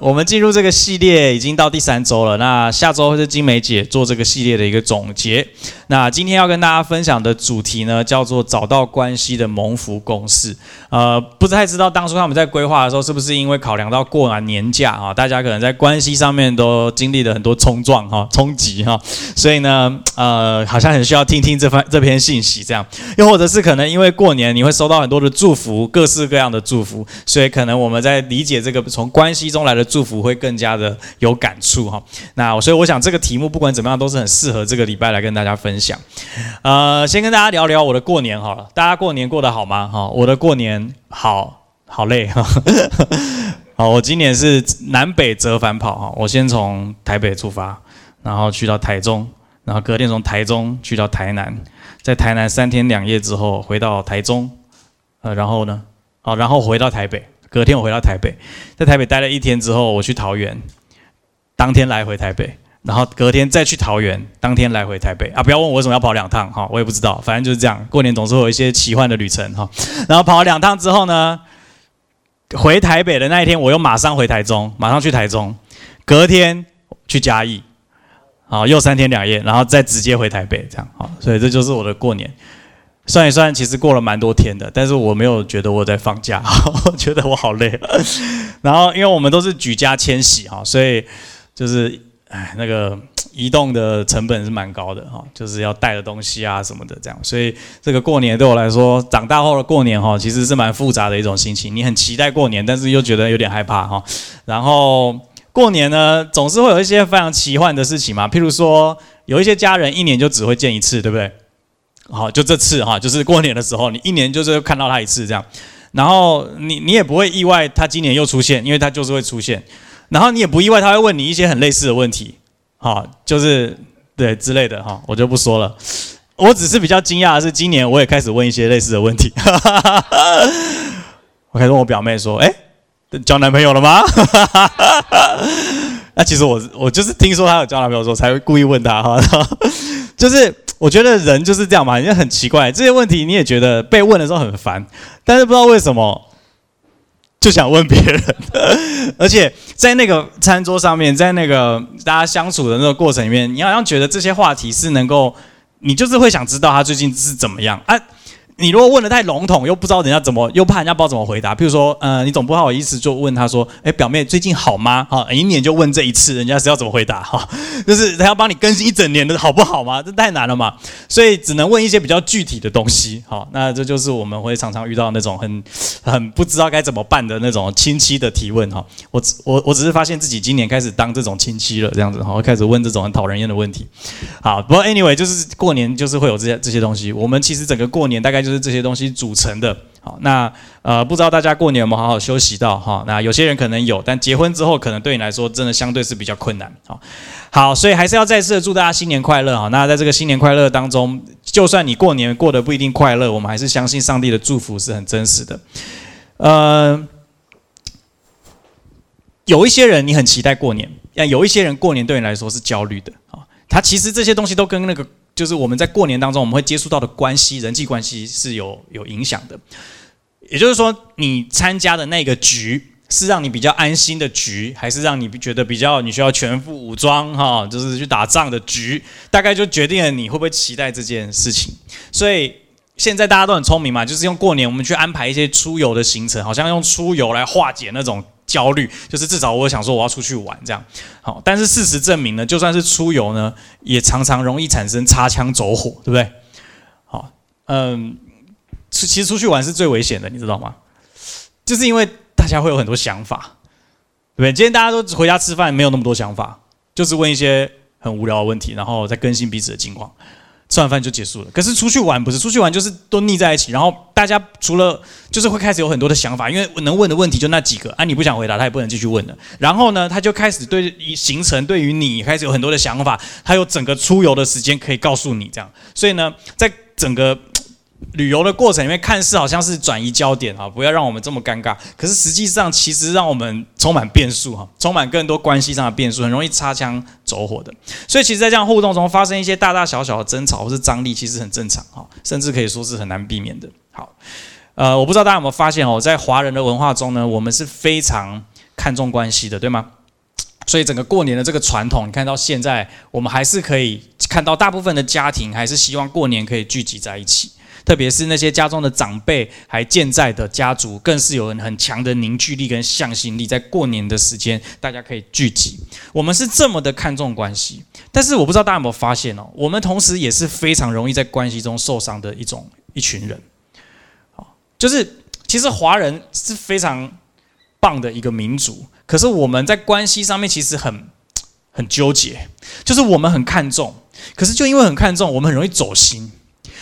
我们进入这个系列已经到第三周了，那下周是金梅姐做这个系列的一个总结。那今天要跟大家分享的主题呢，叫做找到关系的蒙福公式。呃，不太知道当初他们在规划的时候，是不是因为考量到过完年假啊，大家可能在关系上面都经历了很多冲撞哈、冲击哈，所以呢，呃，好像很需要听听这番这篇信息这样。又或者是可能因为过年你会收到很多的祝福，各式各样的祝福，所以可能我们在理解这个从关系中来的。祝福会更加的有感触哈，那所以我想这个题目不管怎么样都是很适合这个礼拜来跟大家分享。呃，先跟大家聊聊我的过年好了，大家过年过得好吗？哈，我的过年好好累哈。好，我今年是南北折返跑哈，我先从台北出发，然后去到台中，然后隔天从台中去到台南，在台南三天两夜之后回到台中，呃，然后呢，好，然后回到台北。隔天我回到台北，在台北待了一天之后，我去桃园，当天来回台北，然后隔天再去桃园，当天来回台北啊！不要问我为什么要跑两趟哈，我也不知道，反正就是这样。过年总是会有一些奇幻的旅程哈。然后跑了两趟之后呢，回台北的那一天，我又马上回台中，马上去台中，隔天去嘉义，好，又三天两夜，然后再直接回台北，这样好，所以这就是我的过年。算一算，其实过了蛮多天的，但是我没有觉得我在放假，我觉得我好累。然后，因为我们都是举家迁徙哈，所以就是哎，那个移动的成本是蛮高的哈，就是要带的东西啊什么的这样。所以这个过年对我来说，长大后的过年哈，其实是蛮复杂的一种心情。你很期待过年，但是又觉得有点害怕哈。然后过年呢，总是会有一些非常奇幻的事情嘛，譬如说，有一些家人一年就只会见一次，对不对？好，就这次哈，就是过年的时候，你一年就是看到他一次这样，然后你你也不会意外他今年又出现，因为他就是会出现，然后你也不意外他会问你一些很类似的问题，好，就是对之类的哈，我就不说了。我只是比较惊讶的是，今年我也开始问一些类似的问题。我开始问我表妹说：“哎，交男朋友了吗？” 那其实我我就是听说她有交男朋友，之后才会故意问她哈，就是。我觉得人就是这样嘛，也很奇怪。这些问题你也觉得被问的时候很烦，但是不知道为什么就想问别人。而且在那个餐桌上面，在那个大家相处的那个过程里面，你好像觉得这些话题是能够，你就是会想知道他最近是怎么样啊。你如果问的太笼统，又不知道人家怎么，又怕人家不知道怎么回答。譬如说，呃，你总不好意思就问他说：“哎，表妹最近好吗？”哈，一年就问这一次，人家是要怎么回答？哈，就是他要帮你更新一整年的好不好吗？这太难了嘛。所以只能问一些比较具体的东西。好，那这就是我们会常常遇到那种很很不知道该怎么办的那种亲戚的提问。哈，我我我只是发现自己今年开始当这种亲戚了，这样子哈，开始问这种很讨人厌的问题。好，不过 anyway 就是过年就是会有这些这些东西。我们其实整个过年大概就。就是这些东西组成的。好，那呃，不知道大家过年有没有好好休息到哈？那有些人可能有，但结婚之后可能对你来说真的相对是比较困难。好，好，所以还是要再次的祝大家新年快乐哈。那在这个新年快乐当中，就算你过年过得不一定快乐，我们还是相信上帝的祝福是很真实的。呃，有一些人你很期待过年，但有一些人过年对你来说是焦虑的。啊，他其实这些东西都跟那个。就是我们在过年当中，我们会接触到的关系、人际关系是有有影响的。也就是说，你参加的那个局是让你比较安心的局，还是让你觉得比较你需要全副武装哈，就是去打仗的局，大概就决定了你会不会期待这件事情。所以现在大家都很聪明嘛，就是用过年我们去安排一些出游的行程，好像用出游来化解那种。焦虑就是至少我想说我要出去玩这样，好，但是事实证明呢，就算是出游呢，也常常容易产生擦枪走火，对不对？好，嗯，其实出去玩是最危险的，你知道吗？就是因为大家会有很多想法，对不对？今天大家都回家吃饭，没有那么多想法，就是问一些很无聊的问题，然后再更新彼此的近况。吃完饭就结束了。可是出去玩不是出去玩，就是都腻在一起。然后大家除了就是会开始有很多的想法，因为能问的问题就那几个啊，你不想回答，他也不能继续问了。然后呢，他就开始对行程对于你开始有很多的想法，还有整个出游的时间可以告诉你这样。所以呢，在整个。旅游的过程里面，看似好像是转移焦点啊，不要让我们这么尴尬。可是实际上，其实让我们充满变数哈，充满更多关系上的变数，很容易擦枪走火的。所以，其实，在这样互动中发生一些大大小小的争吵或是张力，其实很正常哈，甚至可以说是很难避免的。好，呃，我不知道大家有没有发现哦，在华人的文化中呢，我们是非常。看重关系的，对吗？所以整个过年的这个传统，你看到现在，我们还是可以看到大部分的家庭还是希望过年可以聚集在一起。特别是那些家中的长辈还健在的家族，更是有很强的凝聚力跟向心力，在过年的时间，大家可以聚集。我们是这么的看重关系，但是我不知道大家有没有发现哦，我们同时也是非常容易在关系中受伤的一种一群人。好，就是其实华人是非常棒的一个民族，可是我们在关系上面其实很很纠结，就是我们很看重，可是就因为很看重，我们很容易走心。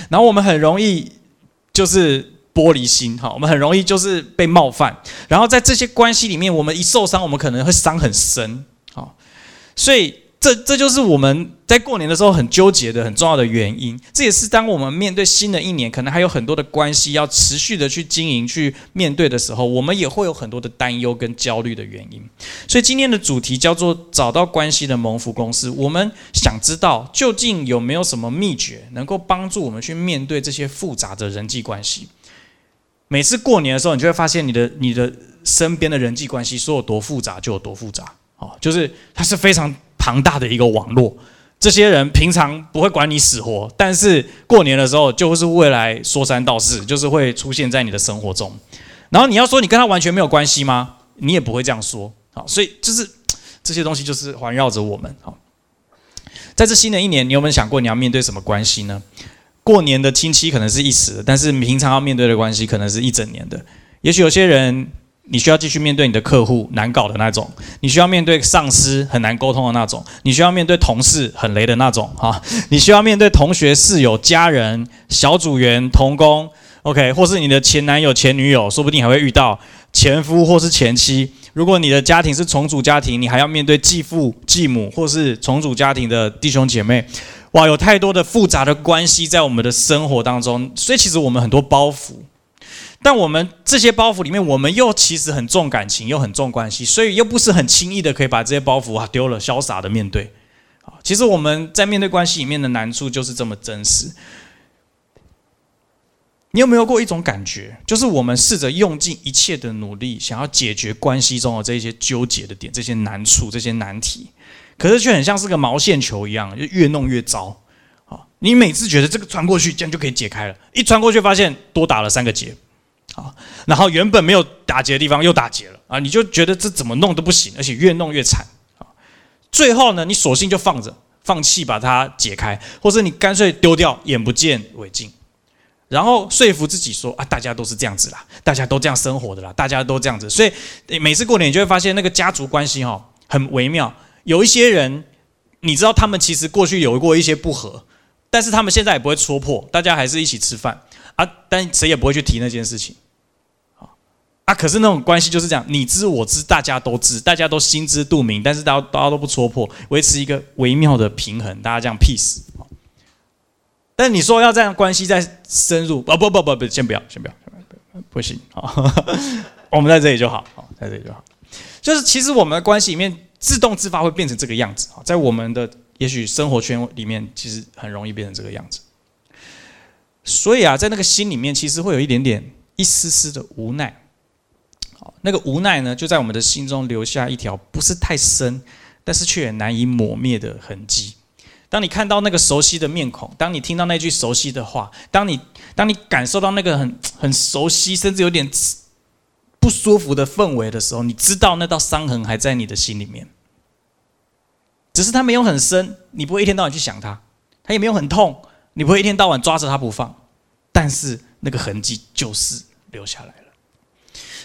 然后我们很容易就是玻璃心哈，我们很容易就是被冒犯。然后在这些关系里面，我们一受伤，我们可能会伤很深，好，所以。这这就是我们在过年的时候很纠结的很重要的原因。这也是当我们面对新的一年，可能还有很多的关系要持续的去经营、去面对的时候，我们也会有很多的担忧跟焦虑的原因。所以今天的主题叫做“找到关系的蒙福公司”。我们想知道究竟有没有什么秘诀，能够帮助我们去面对这些复杂的人际关系。每次过年的时候，你就会发现你的你的身边的人际关系说有多复杂就有多复杂。哦，就是它是非常。庞大的一个网络，这些人平常不会管你死活，但是过年的时候就是未来说三道四，就是会出现在你的生活中。然后你要说你跟他完全没有关系吗？你也不会这样说。好，所以就是这些东西就是环绕着我们。好，在这新的一年，你有没有想过你要面对什么关系呢？过年的亲戚可能是一时，但是平常要面对的关系可能是一整年的。也许有些人。你需要继续面对你的客户难搞的那种，你需要面对上司很难沟通的那种，你需要面对同事很雷的那种，哈，你需要面对同学、室友、家人、小组员、同工，OK，或是你的前男友、前女友，说不定还会遇到前夫或是前妻。如果你的家庭是重组家庭，你还要面对继父、继母，或是重组家庭的弟兄姐妹，哇，有太多的复杂的关系在我们的生活当中，所以其实我们很多包袱。但我们这些包袱里面，我们又其实很重感情，又很重关系，所以又不是很轻易的可以把这些包袱啊丢了，潇洒的面对。啊，其实我们在面对关系里面的难处就是这么真实。你有没有过一种感觉，就是我们试着用尽一切的努力，想要解决关系中的这些纠结的点、这些难处、这些难题，可是却很像是个毛线球一样，就越弄越糟。啊，你每次觉得这个穿过去，这样就可以解开了，一穿过去发现多打了三个结。啊，然后原本没有打结的地方又打结了啊，你就觉得这怎么弄都不行，而且越弄越惨啊。最后呢，你索性就放着，放弃把它解开，或者你干脆丢掉，眼不见为净，然后说服自己说啊，大家都是这样子啦，大家都这样生活的啦，大家都这样子，所以每次过年你就会发现那个家族关系哈很微妙。有一些人，你知道他们其实过去有过一些不和，但是他们现在也不会戳破，大家还是一起吃饭啊，但谁也不会去提那件事情。啊，可是那种关系就是这样，你知我知，大家都知，大家都心知肚明，但是大家大家都不戳破，维持一个微妙的平衡，大家这样 peace。但你说要这样关系再深入，啊不不不不，先不要，先不要，不行啊，我们在这里就好，好在这里就好。就是其实我们的关系里面自动自发会变成这个样子啊，在我们的也许生活圈里面，其实很容易变成这个样子。所以啊，在那个心里面，其实会有一点点一丝丝的无奈。那个无奈呢，就在我们的心中留下一条不是太深，但是却也难以抹灭的痕迹。当你看到那个熟悉的面孔，当你听到那句熟悉的话，当你当你感受到那个很很熟悉，甚至有点不舒服的氛围的时候，你知道那道伤痕还在你的心里面。只是它没有很深，你不会一天到晚去想它；它也没有很痛，你不会一天到晚抓着它不放。但是那个痕迹就是留下来了。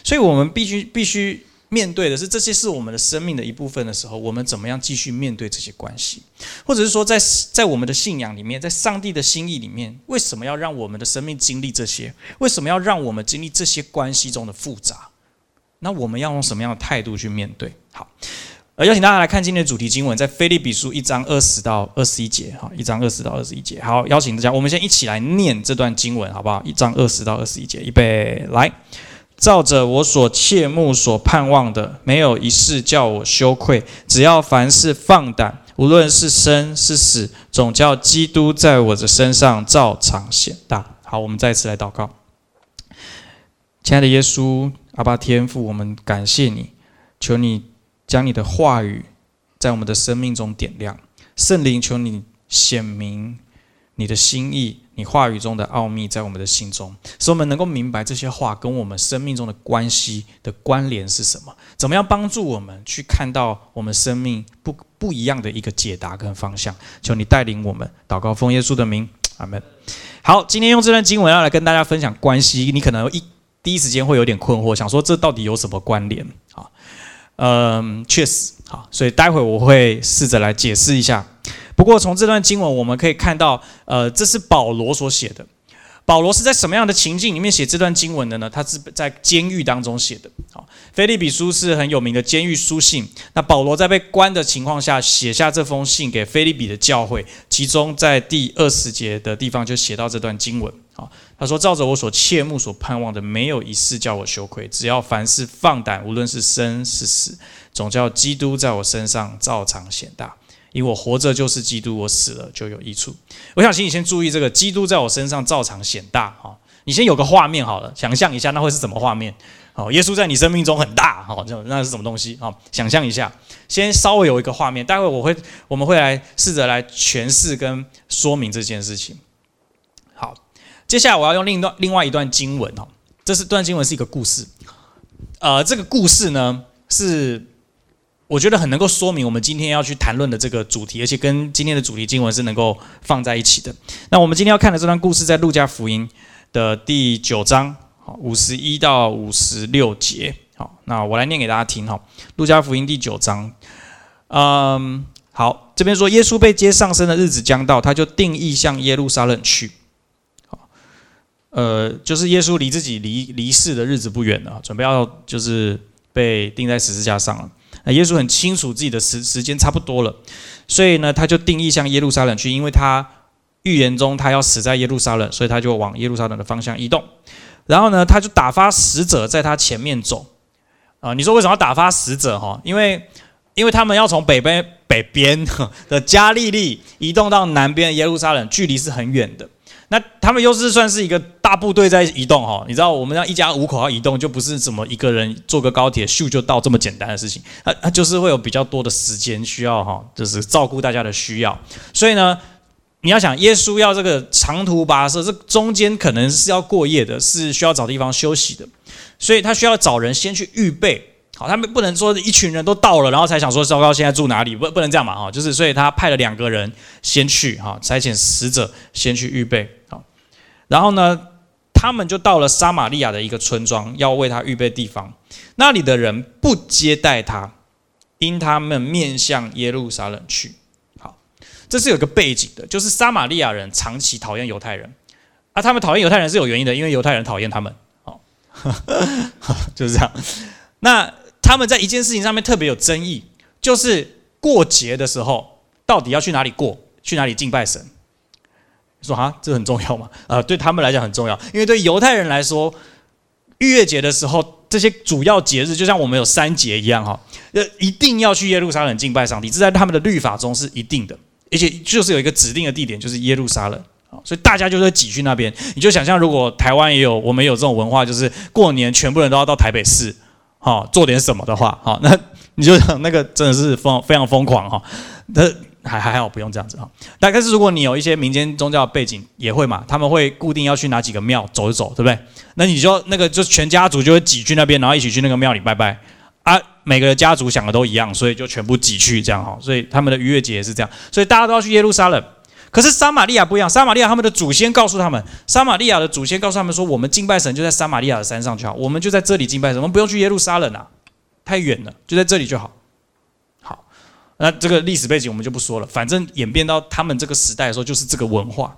所以我们必须必须面对的是，这些是我们的生命的一部分的时候，我们怎么样继续面对这些关系？或者是说，在在我们的信仰里面，在上帝的心意里面，为什么要让我们的生命经历这些？为什么要让我们经历这些关系中的复杂？那我们要用什么样的态度去面对？好，呃，邀请大家来看今天的主题经文，在菲利比书一章二十到二十一节，哈，一章二十到二十一节。好，邀请大家，我们先一起来念这段经文，好不好？一章二十到二十一节，预备，来。照着我所切慕、所盼望的，没有一事叫我羞愧。只要凡事放胆，无论是生是死，总叫基督在我的身上照常显大。好，我们再次来祷告。亲爱的耶稣，阿爸天父，我们感谢你。求你将你的话语在我们的生命中点亮。圣灵，求你显明你的心意，你话语中的奥秘在我们的心中，使我们能够明白这些话跟我们生命中的关系的关联是什么，怎么样帮助我们去看到我们生命不不一样的一个解答跟方向。求你带领我们，祷告奉耶稣的名，阿门。好，今天用这段经文要来跟大家分享关系，你可能一第一时间会有点困惑，想说这到底有什么关联啊？嗯，确实好，所以待会我会试着来解释一下。不过从这段经文我们可以看到，呃，这是保罗所写的。保罗是在什么样的情境里面写这段经文的呢？他是在监狱当中写的。好，菲利比书是很有名的监狱书信。那保罗在被关的情况下写下这封信给菲利比的教会，其中在第二十节的地方就写到这段经文。好，他说：“照着我所切慕、所盼望的，没有一事叫我羞愧。只要凡事放胆，无论是生是死，总叫基督在我身上照常显大。因我活着就是基督，我死了就有益处。我想请你先注意这个，基督在我身上照常显大。哈，你先有个画面好了，想象一下那会是什么画面？好，耶稣在你生命中很大。好，这那是什么东西？好，想象一下，先稍微有一个画面。待会我会我们会来试着来诠释跟说明这件事情。好接下来我要用另一段另外一段经文哦，这是段经文是一个故事，呃，这个故事呢是我觉得很能够说明我们今天要去谈论的这个主题，而且跟今天的主题经文是能够放在一起的。那我们今天要看的这段故事在路加福音的第九章，好，五十一到五十六节，好，那我来念给大家听哈。路加福音第九章，嗯，好，这边说耶稣被接上升的日子将到，他就定义向耶路撒冷去。呃，就是耶稣离自己离离世的日子不远了，准备要就是被钉在十字架上了。那耶稣很清楚自己的时时间差不多了，所以呢，他就定义向耶路撒冷去，因为他预言中他要死在耶路撒冷，所以他就往耶路撒冷的方向移动。然后呢，他就打发使者在他前面走。啊，你说为什么要打发使者？哈，因为因为他们要从北边北边的加利利移动到南边耶路撒冷，距离是很远的。那他们又是算是一个大部队在移动哈，你知道我们要一家五口要移动，就不是怎么一个人坐个高铁咻就到这么简单的事情，它它就是会有比较多的时间需要哈，就是照顾大家的需要。所以呢，你要想耶稣要这个长途跋涉，这中间可能是要过夜的，是需要找地方休息的，所以他需要找人先去预备。好，他们不能说一群人都到了，然后才想说糟糕，现在住哪里？不，不能这样嘛，哈，就是所以他派了两个人先去，哈，差遣使者先去预备，然后呢，他们就到了撒玛利亚的一个村庄，要为他预备地方。那里的人不接待他，因他们面向耶路撒冷去。好，这是有个背景的，就是撒玛利亚人长期讨厌犹太人，啊，他们讨厌犹太人是有原因的，因为犹太人讨厌他们，好，就是这样，那。他们在一件事情上面特别有争议，就是过节的时候到底要去哪里过，去哪里敬拜神？说哈，这很重要吗？呃，对他们来讲很重要，因为对犹太人来说，逾越节的时候，这些主要节日就像我们有三节一样哈，呃，一定要去耶路撒冷敬拜上帝，这在他们的律法中是一定的，而且就是有一个指定的地点，就是耶路撒冷啊，所以大家就会挤去那边。你就想象，如果台湾也有，我们有这种文化，就是过年全部人都要到台北市。好，做点什么的话，好，那 你就想那个真的是疯非常疯狂哈，那还还好不用这样子哈。大概是如果你有一些民间宗教背景，也会嘛，他们会固定要去哪几个庙走一走，对不对？那你就那个就全家族就会挤去那边，然后一起去那个庙里拜拜啊。每个家族想的都一样，所以就全部挤去这样哈。所以他们的逾越节也是这样，所以大家都要去耶路撒冷。可是撒玛利亚不一样，撒玛利亚他们的祖先告诉他们，撒玛利亚的祖先告诉他们说，我们敬拜神就在撒玛利亚的山上就好，我们就在这里敬拜神，我们不用去耶路撒冷啊，太远了，就在这里就好。那这个历史背景我们就不说了，反正演变到他们这个时代的时候，就是这个文化。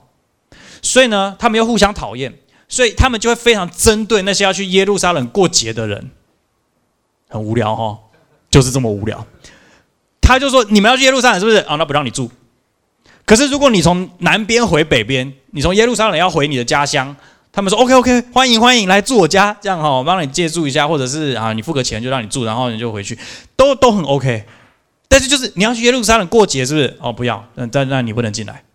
所以呢，他们又互相讨厌，所以他们就会非常针对那些要去耶路撒冷过节的人，很无聊哈，就是这么无聊。他就说，你们要去耶路撒冷是不是？啊，那不让你住。可是，如果你从南边回北边，你从耶路撒冷要回你的家乡，他们说 OK OK，欢迎欢迎来住我家，这样哈，我帮你借住一下，或者是啊，你付个钱就让你住，然后你就回去，都都很 OK。但是就是你要去耶路撒冷过节，是不是？哦，不要，那那那你不能进来。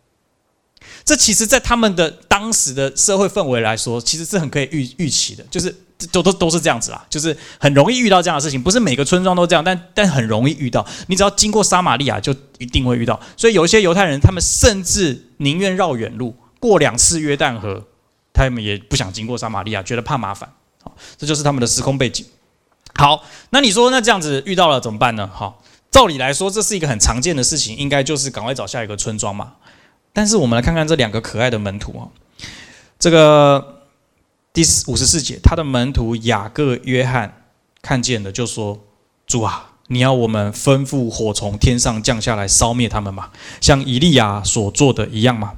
这其实，在他们的当时的社会氛围来说，其实是很可以预预期的，就是都都都是这样子啦，就是很容易遇到这样的事情，不是每个村庄都这样，但但很容易遇到。你只要经过撒玛利亚，就一定会遇到。所以有一些犹太人，他们甚至宁愿绕远路，过两次约旦河，他们也不想经过撒玛利亚，觉得怕麻烦。好，这就是他们的时空背景。好，那你说那这样子遇到了怎么办呢？好，照理来说，这是一个很常见的事情，应该就是赶快找下一个村庄嘛。但是我们来看看这两个可爱的门徒啊，这个第五十四节，他的门徒雅各、约翰看见了，就说：“主啊，你要我们吩咐火从天上降下来烧灭他们吗？像以利亚所做的一样吗？”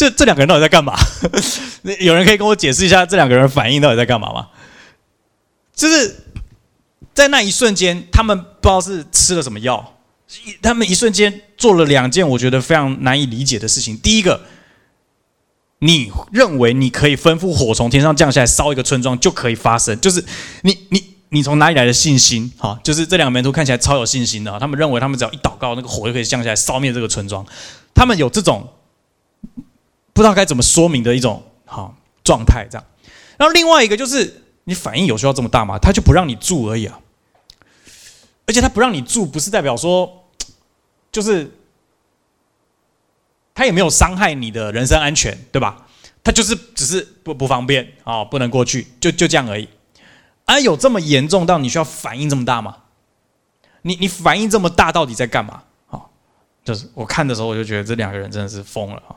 这这两个人到底在干嘛？有人可以跟我解释一下这两个人反应到底在干嘛吗？就是在那一瞬间，他们不知道是吃了什么药，他们一瞬间做了两件我觉得非常难以理解的事情。第一个，你认为你可以吩咐火从天上降下来烧一个村庄就可以发生，就是你你你从哪里来的信心？哈，就是这两个门徒看起来超有信心的，他们认为他们只要一祷告，那个火就可以降下来烧灭这个村庄，他们有这种。不知道该怎么说明的一种哈状态，这样。然后另外一个就是，你反应有需要这么大吗？他就不让你住而已啊。而且他不让你住，不是代表说，就是他也没有伤害你的人身安全，对吧？他就是只是不不方便啊，不能过去，就就这样而已。啊，有这么严重到你需要反应这么大吗？你你反应这么大，到底在干嘛？啊，就是我看的时候，我就觉得这两个人真的是疯了啊。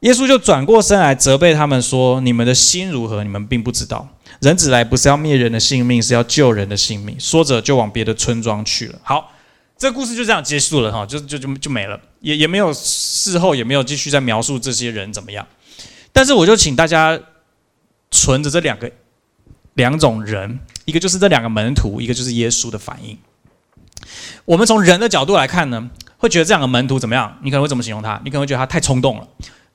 耶稣就转过身来责备他们说：“你们的心如何？你们并不知道。人子来不是要灭人的性命，是要救人的性命。”说着就往别的村庄去了。好，这故事就这样结束了哈，就就就就没了，也也没有事后也没有继续在描述这些人怎么样。但是我就请大家存着这两个两种人，一个就是这两个门徒，一个就是耶稣的反应。我们从人的角度来看呢，会觉得这两个门徒怎么样？你可能会怎么形容他？你可能会觉得他太冲动了。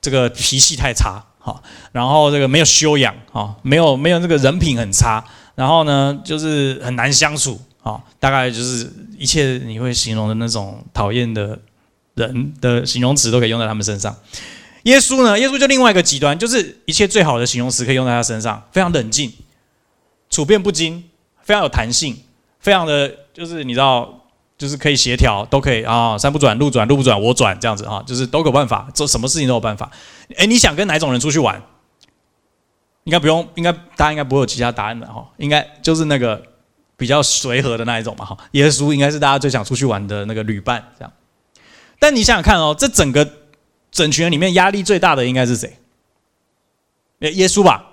这个脾气太差，哈，然后这个没有修养，哈，没有没有这个人品很差，然后呢，就是很难相处，哈，大概就是一切你会形容的那种讨厌的人的形容词都可以用在他们身上。耶稣呢，耶稣就另外一个极端，就是一切最好的形容词可以用在他身上，非常冷静，处变不惊，非常有弹性，非常的就是你知道。就是可以协调，都可以啊，山不转路转，路不转我转，这样子啊，就是都有办法，做什么事情都有办法。哎，你想跟哪种人出去玩？应该不用，应该大家应该不会有其他答案的哈，应该就是那个比较随和的那一种嘛哈。耶稣应该是大家最想出去玩的那个旅伴，这样。但你想想看哦，这整个整群人里面压力最大的应该是谁？耶耶稣吧，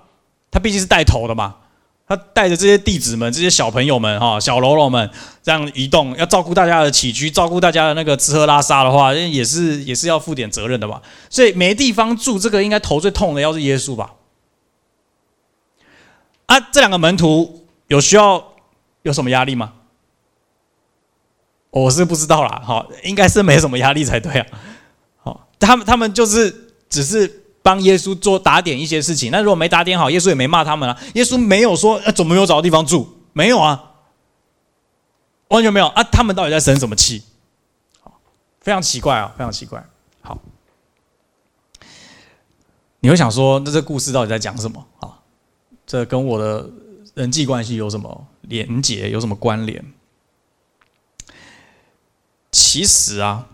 他毕竟是带头的嘛。他带着这些弟子们、这些小朋友们、哈小喽啰们这样移动，要照顾大家的起居，照顾大家的那个吃喝拉撒的话，也是也是要负点责任的吧。所以没地方住，这个应该头最痛的要是耶稣吧？啊，这两个门徒有需要有什么压力吗？我是不知道啦，哈，应该是没什么压力才对啊。好，他们他们就是只是。帮耶稣做打点一些事情，那如果没打点好，耶稣也没骂他们啊。耶稣没有说怎么没有找到地方住，没有啊，完全没有啊。他们到底在生什么气？非常奇怪啊，非常奇怪。好，你会想说，那这故事到底在讲什么啊？这跟我的人际关系有什么连结？有什么关联？其实啊。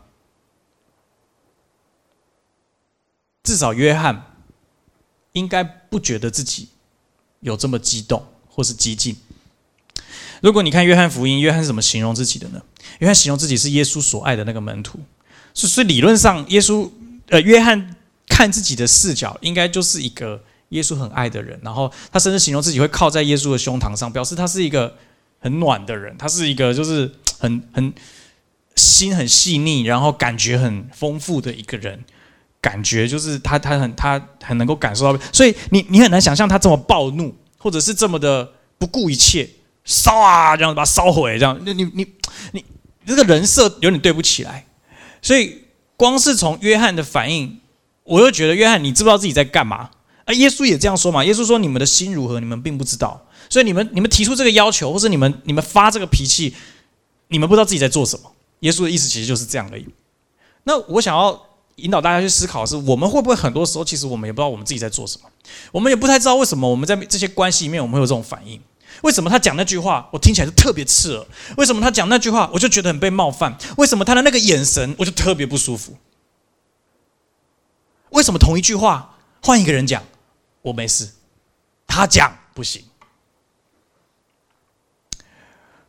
至少约翰应该不觉得自己有这么激动或是激进。如果你看约翰福音，约翰是怎么形容自己的呢？约翰形容自己是耶稣所爱的那个门徒，所以理论上，耶稣呃，约翰看自己的视角，应该就是一个耶稣很爱的人。然后他甚至形容自己会靠在耶稣的胸膛上，表示他是一个很暖的人，他是一个就是很很心很细腻，然后感觉很丰富的一个人。感觉就是他，他很，他很能够感受到，所以你你很难想象他这么暴怒，或者是这么的不顾一切烧啊，这样把它烧毁，这样，那你你你这个人设有点对不起来。所以光是从约翰的反应，我又觉得约翰，你知不知道自己在干嘛？啊，耶稣也这样说嘛。耶稣说：“你们的心如何，你们并不知道。”所以你们你们提出这个要求，或者你们你们发这个脾气，你们不知道自己在做什么。耶稣的意思其实就是这样而已。那我想要。引导大家去思考的是，我们会不会很多时候，其实我们也不知道我们自己在做什么，我们也不太知道为什么我们在这些关系里面，我们会有这种反应。为什么他讲那句话，我听起来就特别刺耳？为什么他讲那句话，我就觉得很被冒犯？为什么他的那个眼神，我就特别不舒服？为什么同一句话换一个人讲，我没事，他讲不行？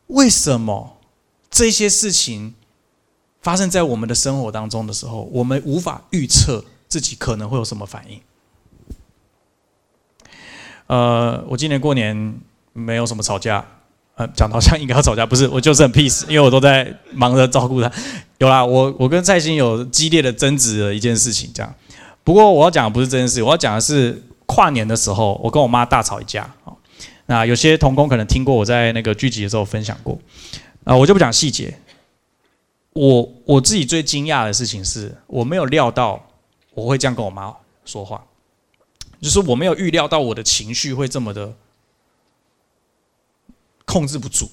为什么这些事情？发生在我们的生活当中的时候，我们无法预测自己可能会有什么反应。呃，我今年过年没有什么吵架，呃，讲好像应该要吵架，不是，我就是很 peace，因为我都在忙着照顾他。有啦，我我跟蔡欣有激烈的争执的一件事情，这样。不过我要讲的不是这件事，我要讲的是跨年的时候，我跟我妈大吵一架。那有些童工可能听过我在那个聚集的时候分享过，啊，我就不讲细节。我我自己最惊讶的事情是，我没有料到我会这样跟我妈说话，就是我没有预料到我的情绪会这么的控制不住，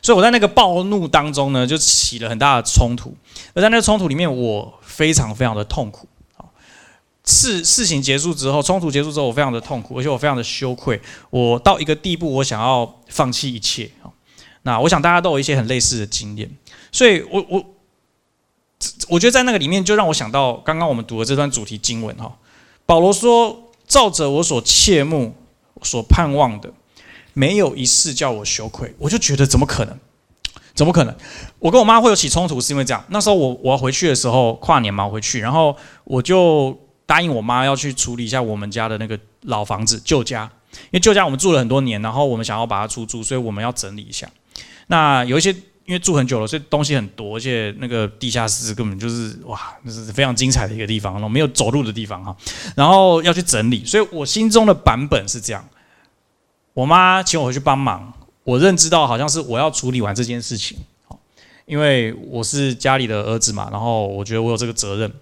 所以我在那个暴怒当中呢，就起了很大的冲突。而在那个冲突里面，我非常非常的痛苦。事事情结束之后，冲突结束之后，我非常的痛苦，而且我非常的羞愧。我到一个地步，我想要放弃一切。那我想大家都有一些很类似的经验。所以，我我我觉得在那个里面，就让我想到刚刚我们读的这段主题经文哈。保罗说：“照着我所切慕、所盼望的，没有一事叫我羞愧。”我就觉得怎么可能？怎么可能？我跟我妈会有起冲突，是因为这样。那时候我我要回去的时候，跨年嘛回去，然后我就答应我妈要去处理一下我们家的那个老房子旧家，因为旧家我们住了很多年，然后我们想要把它出租，所以我们要整理一下。那有一些。因为住很久了，所以东西很多，而且那个地下室根本就是哇，那是非常精彩的一个地方，然后没有走路的地方哈。然后要去整理，所以我心中的版本是这样：我妈请我回去帮忙，我认知到好像是我要处理完这件事情，因为我是家里的儿子嘛，然后我觉得我有这个责任，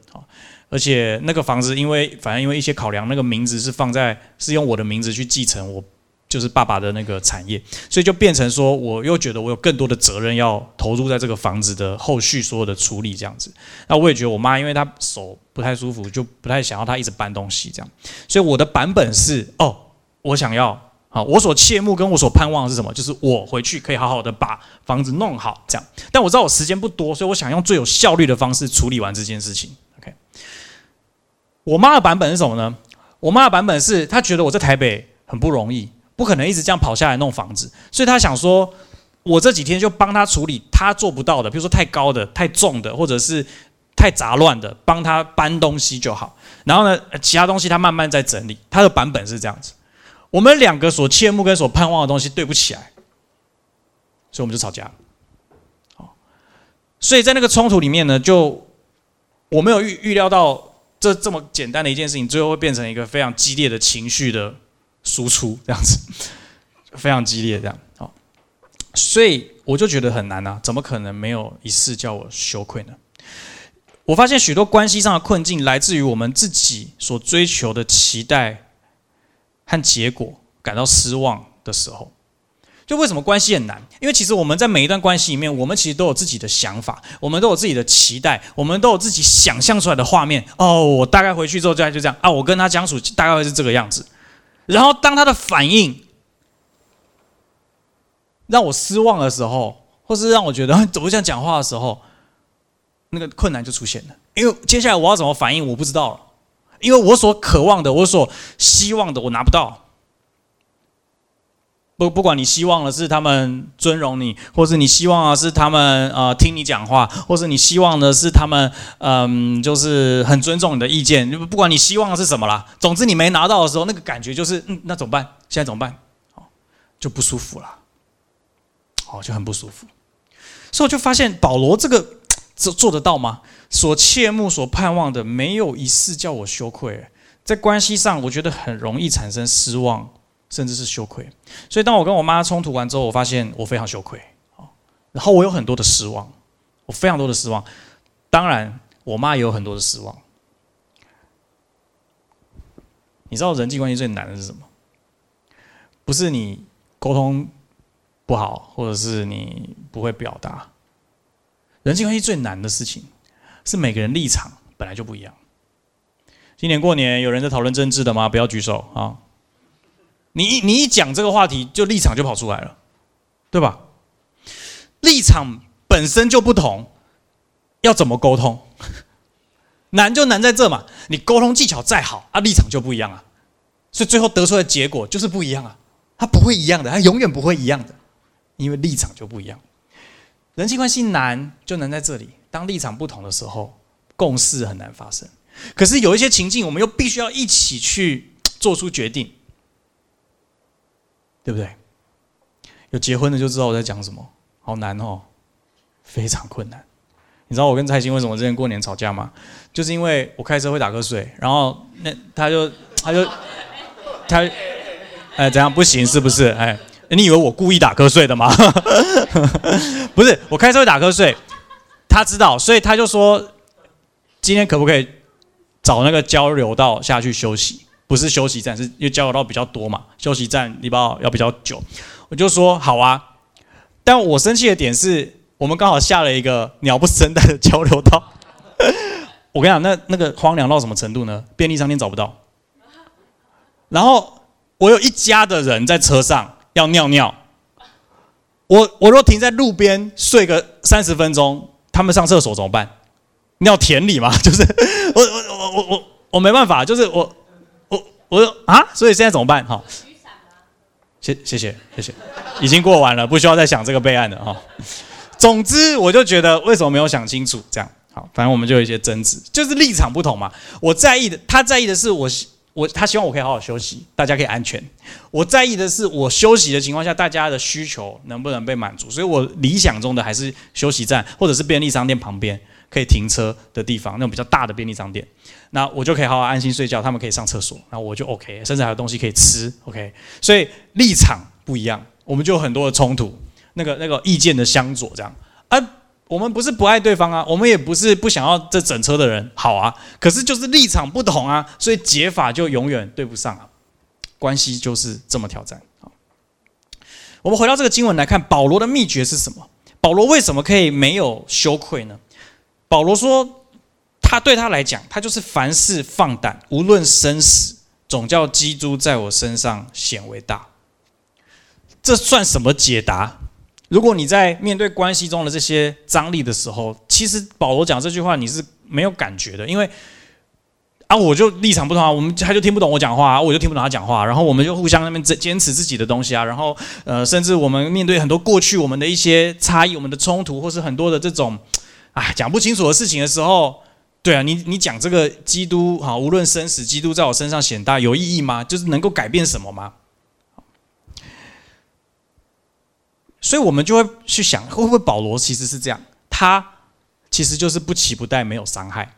而且那个房子因为反正因为一些考量，那个名字是放在是用我的名字去继承我。就是爸爸的那个产业，所以就变成说，我又觉得我有更多的责任要投入在这个房子的后续所有的处理这样子。那我也觉得我妈，因为她手不太舒服，就不太想要她一直搬东西这样。所以我的版本是，哦，我想要，好，我所切慕跟我所盼望的是什么？就是我回去可以好好的把房子弄好这样。但我知道我时间不多，所以我想用最有效率的方式处理完这件事情。OK，我妈的版本是什么呢？我妈的版本是她觉得我在台北很不容易。不可能一直这样跑下来弄房子，所以他想说，我这几天就帮他处理他做不到的，比如说太高的、太重的，或者是太杂乱的，帮他搬东西就好。然后呢，其他东西他慢慢在整理。他的版本是这样子，我们两个所切慕跟所盼望的东西对不起来，所以我们就吵架。好，所以在那个冲突里面呢，就我没有预预料到这这么简单的一件事情，最后会变成一个非常激烈的情绪的。输出这样子 非常激烈，这样好，所以我就觉得很难啊，怎么可能没有一次叫我羞愧呢？我发现许多关系上的困境来自于我们自己所追求的期待和结果感到失望的时候。就为什么关系很难？因为其实我们在每一段关系里面，我们其实都有自己的想法，我们都有自己的期待，我们都有自己想象出来的画面。哦，我大概回去之后就就这样啊，我跟他相处大概会是这个样子。然后，当他的反应让我失望的时候，或是让我觉得怎么这样讲话的时候，那个困难就出现了。因为接下来我要怎么反应，我不知道了。因为我所渴望的，我所希望的，我拿不到。不，不管你希望的是他们尊荣你，或是你希望的是他们呃听你讲话，或是你希望的是他们嗯就是很尊重你的意见，不管你希望的是什么啦，总之你没拿到的时候，那个感觉就是嗯，那怎么办？现在怎么办？哦，就不舒服了，哦，就很不舒服。所以我就发现保罗这个 做做得到吗？所切慕、所盼望的，没有一事叫我羞愧。在关系上，我觉得很容易产生失望。甚至是羞愧，所以当我跟我妈冲突完之后，我发现我非常羞愧，然后我有很多的失望，我非常多的失望，当然我妈也有很多的失望。你知道人际关系最难的是什么？不是你沟通不好，或者是你不会表达。人际关系最难的事情是每个人立场本来就不一样。今年过年有人在讨论政治的吗？不要举手啊！你一你一讲这个话题，就立场就跑出来了，对吧？立场本身就不同，要怎么沟通？难就难在这嘛！你沟通技巧再好啊，立场就不一样啊，所以最后得出来的结果就是不一样啊。它不会一样的，它永远不会一样的，因为立场就不一样。人际关系难就难在这里，当立场不同的时候，共识很难发生。可是有一些情境，我们又必须要一起去做出决定，对不对？有结婚的就知道我在讲什么，好难哦，非常困难。你知道我跟蔡兴为什么之前过年吵架吗？就是因为我开车会打瞌睡，然后那他就他就他。哎，怎样不行？是不是？哎，你以为我故意打瞌睡的吗？不是，我开车会打瞌睡，他知道，所以他就说，今天可不可以找那个交流道下去休息？不是休息站，是因为交流道比较多嘛，休息站你道要比较久。我就说好啊，但我生气的点是我们刚好下了一个鸟不生蛋的交流道。我跟你讲，那那个荒凉到什么程度呢？便利商店找不到，然后。我有一家的人在车上要尿尿，我我若停在路边睡个三十分钟，他们上厕所怎么办？尿田里吗？就是我我我我我我没办法，就是我我说啊，所以现在怎么办？哈，谢谢谢谢谢，已经过完了，不需要再想这个备案了哈。总之，我就觉得为什么没有想清楚？这样好，反正我们就有一些争执，就是立场不同嘛。我在意的，他在意的是我。我他希望我可以好好休息，大家可以安全。我在意的是我休息的情况下，大家的需求能不能被满足。所以我理想中的还是休息站或者是便利商店旁边可以停车的地方，那种比较大的便利商店，那我就可以好好安心睡觉。他们可以上厕所，那我就 OK，甚至还有东西可以吃 OK。所以立场不一样，我们就有很多的冲突，那个那个意见的相左这样啊。我们不是不爱对方啊，我们也不是不想要这整车的人好啊，可是就是立场不同啊，所以解法就永远对不上啊，关系就是这么挑战啊。我们回到这个经文来看，保罗的秘诀是什么？保罗为什么可以没有羞愧呢？保罗说，他对他来讲，他就是凡事放胆，无论生死，总叫基督在我身上显为大。这算什么解答？如果你在面对关系中的这些张力的时候，其实保罗讲这句话你是没有感觉的，因为啊，我就立场不同啊，我们他就听不懂我讲话，我就听不懂他讲话，然后我们就互相那边坚坚持自己的东西啊，然后呃，甚至我们面对很多过去我们的一些差异、我们的冲突，或是很多的这种啊讲不清楚的事情的时候，对啊，你你讲这个基督哈，无论生死，基督在我身上显大有意义吗？就是能够改变什么吗？所以我们就会去想，会不会保罗其实是这样？他其实就是不期不待，没有伤害。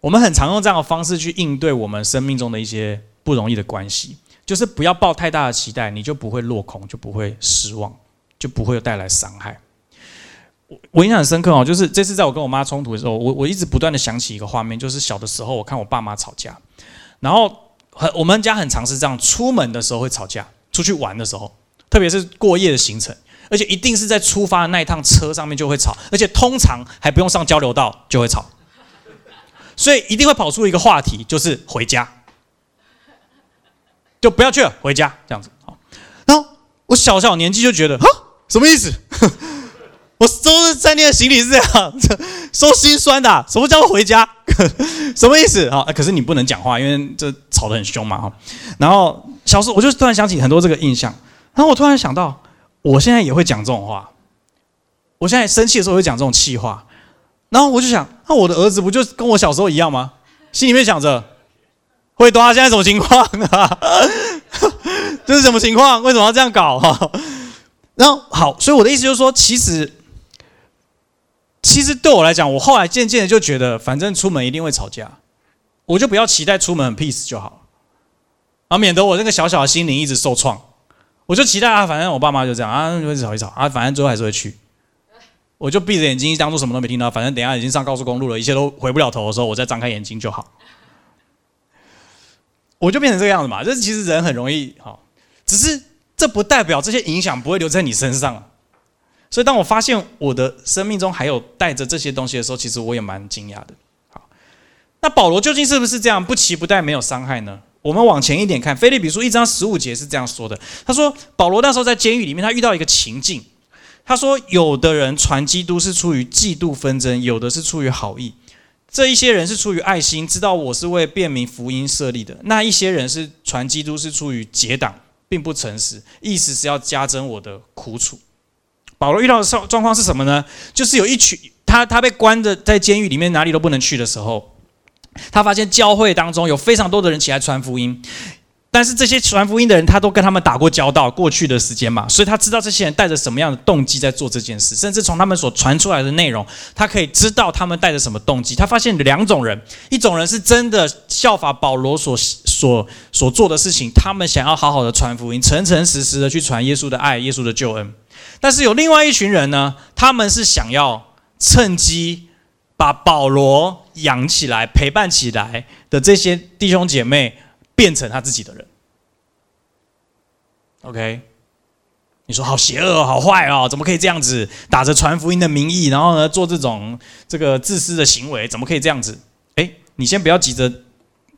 我们很常用这样的方式去应对我们生命中的一些不容易的关系，就是不要抱太大的期待，你就不会落空，就不会失望，就不会带来伤害。我印象很深刻哦，就是这次在我跟我妈冲突的时候，我我一直不断的想起一个画面，就是小的时候我看我爸妈吵架，然后很我们家很常是这样，出门的时候会吵架，出去玩的时候。特别是过夜的行程，而且一定是在出发的那一趟车上面就会吵，而且通常还不用上交流道就会吵，所以一定会跑出一个话题，就是回家，就不要去了，回家这样子。好，然后我小小年纪就觉得，哈，什么意思？我收拾三天的行李是这样，收心酸的。什么叫做回家？什么意思？啊，可是你不能讲话，因为这吵得很凶嘛。哈，然后小时候我就突然想起很多这个印象。然后我突然想到，我现在也会讲这种话。我现在生气的时候会讲这种气话。然后我就想，那我的儿子不就跟我小时候一样吗？心里面想着，会多他现在什么情况啊？这是什么情况？为什么要这样搞？哈。然后好，所以我的意思就是说，其实，其实对我来讲，我后来渐渐的就觉得，反正出门一定会吵架，我就不要期待出门很 peace 就好，啊，免得我这个小小的心灵一直受创。我就期待啊，反正我爸妈就这样啊，就会吵一吵啊，反正最后还是会去。我就闭着眼睛，当做什么都没听到。反正等下已经上高速公路了，一切都回不了头的时候，我再张开眼睛就好。我就变成这个样子嘛。这其实人很容易好，只是这不代表这些影响不会留在你身上。所以当我发现我的生命中还有带着这些东西的时候，其实我也蛮惊讶的。好，那保罗究竟是不是这样不期不待没有伤害呢？我们往前一点看，《菲利比书》一章十五节是这样说的：他说，保罗那时候在监狱里面，他遇到一个情境。他说，有的人传基督是出于嫉妒纷争，有的是出于好意。这一些人是出于爱心，知道我是为便民福音设立的；那一些人是传基督是出于结党，并不诚实，意思是要加增我的苦楚。保罗遇到的状状况是什么呢？就是有一群他他被关着在监狱里面，哪里都不能去的时候，他发现教会当中有非常多的人起来传福音。但是这些传福音的人，他都跟他们打过交道，过去的时间嘛，所以他知道这些人带着什么样的动机在做这件事，甚至从他们所传出来的内容，他可以知道他们带着什么动机。他发现两种人，一种人是真的效法保罗所所所做的事情，他们想要好好的传福音，诚诚实实的去传耶稣的爱、耶稣的救恩。但是有另外一群人呢，他们是想要趁机把保罗养起来、陪伴起来的这些弟兄姐妹。变成他自己的人，OK？你说好邪恶、好坏哦，怎么可以这样子打着传福音的名义，然后呢做这种这个自私的行为？怎么可以这样子？哎，你先不要急着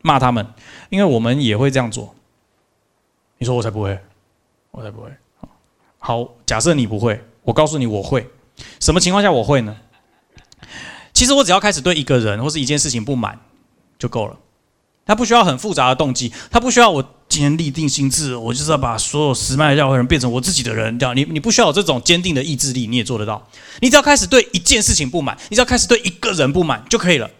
骂他们，因为我们也会这样做。你说我才不会，我才不会。好，假设你不会，我告诉你我会。什么情况下我会呢？其实我只要开始对一个人或是一件事情不满就够了。他不需要很复杂的动机，他不需要我今天立定心智，我就是要把所有十迈教会人变成我自己的人，这样你你不需要有这种坚定的意志力，你也做得到。你只要开始对一件事情不满，你只要开始对一个人不满就可以了，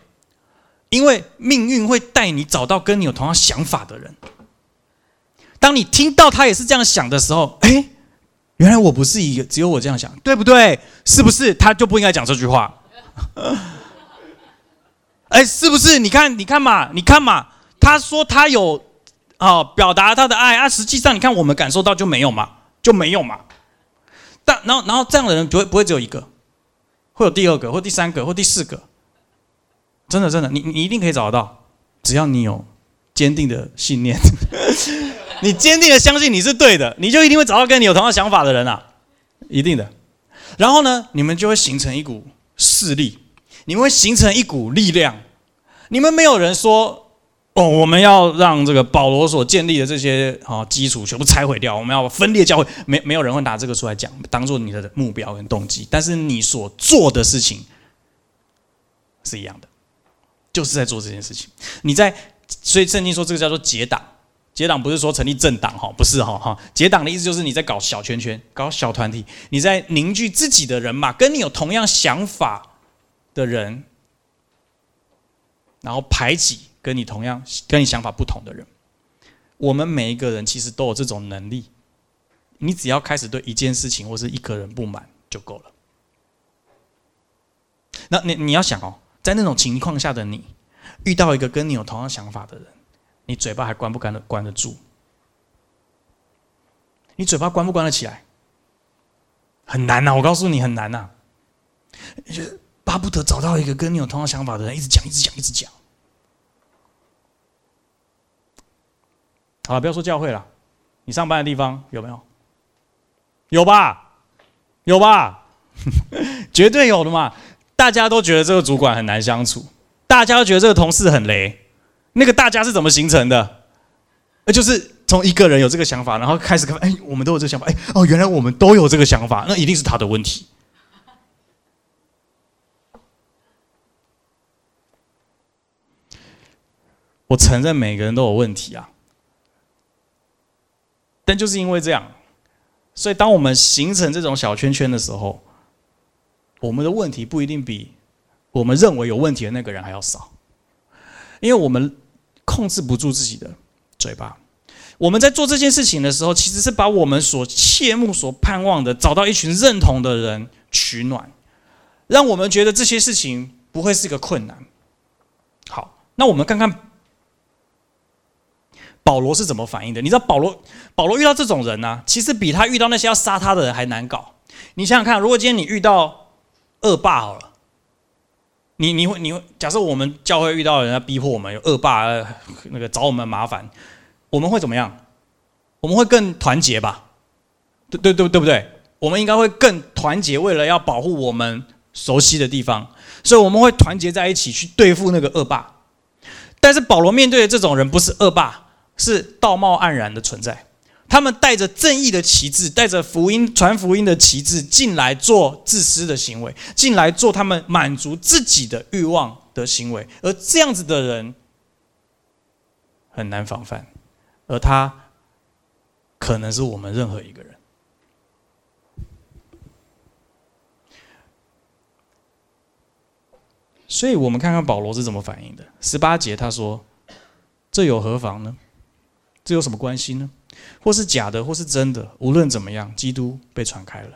因为命运会带你找到跟你有同样想法的人。当你听到他也是这样想的时候，哎，原来我不是一个只有我这样想，对不对？是不是他就不应该讲这句话？哎，是不是？你看，你看嘛，你看嘛。他说他有啊，表达他的爱啊，实际上你看我们感受到就没有嘛，就没有嘛。但然后然后这样的人不会不会只有一个，会有第二个或第三个或第四个。真的真的，你你一定可以找得到，只要你有坚定的信念，你坚定的相信你是对的，你就一定会找到跟你有同样想法的人啊，一定的。然后呢，你们就会形成一股势力，你们会形成一股力量，你们没有人说。哦，我们要让这个保罗所建立的这些啊基础全部拆毁掉。我们要分裂教会，没没有人会拿这个出来讲，当做你的目标跟动机。但是你所做的事情是一样的，就是在做这件事情。你在，所以圣经说这个叫做结党。结党不是说成立政党哈，不是哈哈。结党的意思就是你在搞小圈圈，搞小团体，你在凝聚自己的人马，跟你有同样想法的人，然后排挤。跟你同样、跟你想法不同的人，我们每一个人其实都有这种能力。你只要开始对一件事情或是一个人不满就够了。那你你要想哦，在那种情况下的你，遇到一个跟你有同样想法的人，你嘴巴还关不关得关得住？你嘴巴关不关得起来？很难呐，我告诉你很难呐。就巴不得找到一个跟你有同样想法的人，一直讲、一直讲、一直讲。好了，不要说教会了，你上班的地方有没有？有吧？有吧？绝对有的嘛！大家都觉得这个主管很难相处，大家都觉得这个同事很雷。那个大家是怎么形成的？那，就是从一个人有这个想法，然后开始看，哎，我们都有这个想法，哎，哦，原来我们都有这个想法，那一定是他的问题。我承认每个人都有问题啊。但就是因为这样，所以当我们形成这种小圈圈的时候，我们的问题不一定比我们认为有问题的那个人还要少，因为我们控制不住自己的嘴巴。我们在做这件事情的时候，其实是把我们所切慕、所盼望的，找到一群认同的人取暖，让我们觉得这些事情不会是一个困难。好，那我们看看。保罗是怎么反应的？你知道保罗，保罗遇到这种人呢，其实比他遇到那些要杀他的人还难搞。你想想看，如果今天你遇到恶霸好了，你你会你会假设我们教会遇到人家逼迫我们，有恶霸那个找我们麻烦，我们会怎么样？我们会更团结吧？对对对对不对？我们应该会更团结，为了要保护我们熟悉的地方，所以我们会团结在一起去对付那个恶霸。但是保罗面对的这种人不是恶霸，是道貌岸然的存在。他们带着正义的旗帜，带着福音传福音的旗帜进来做自私的行为，进来做他们满足自己的欲望的行为。而这样子的人很难防范，而他可能是我们任何一个人。所以我们看看保罗是怎么反应的。十八节他说：“这有何妨呢？这有什么关系呢？或是假的，或是真的，无论怎么样，基督被传开了。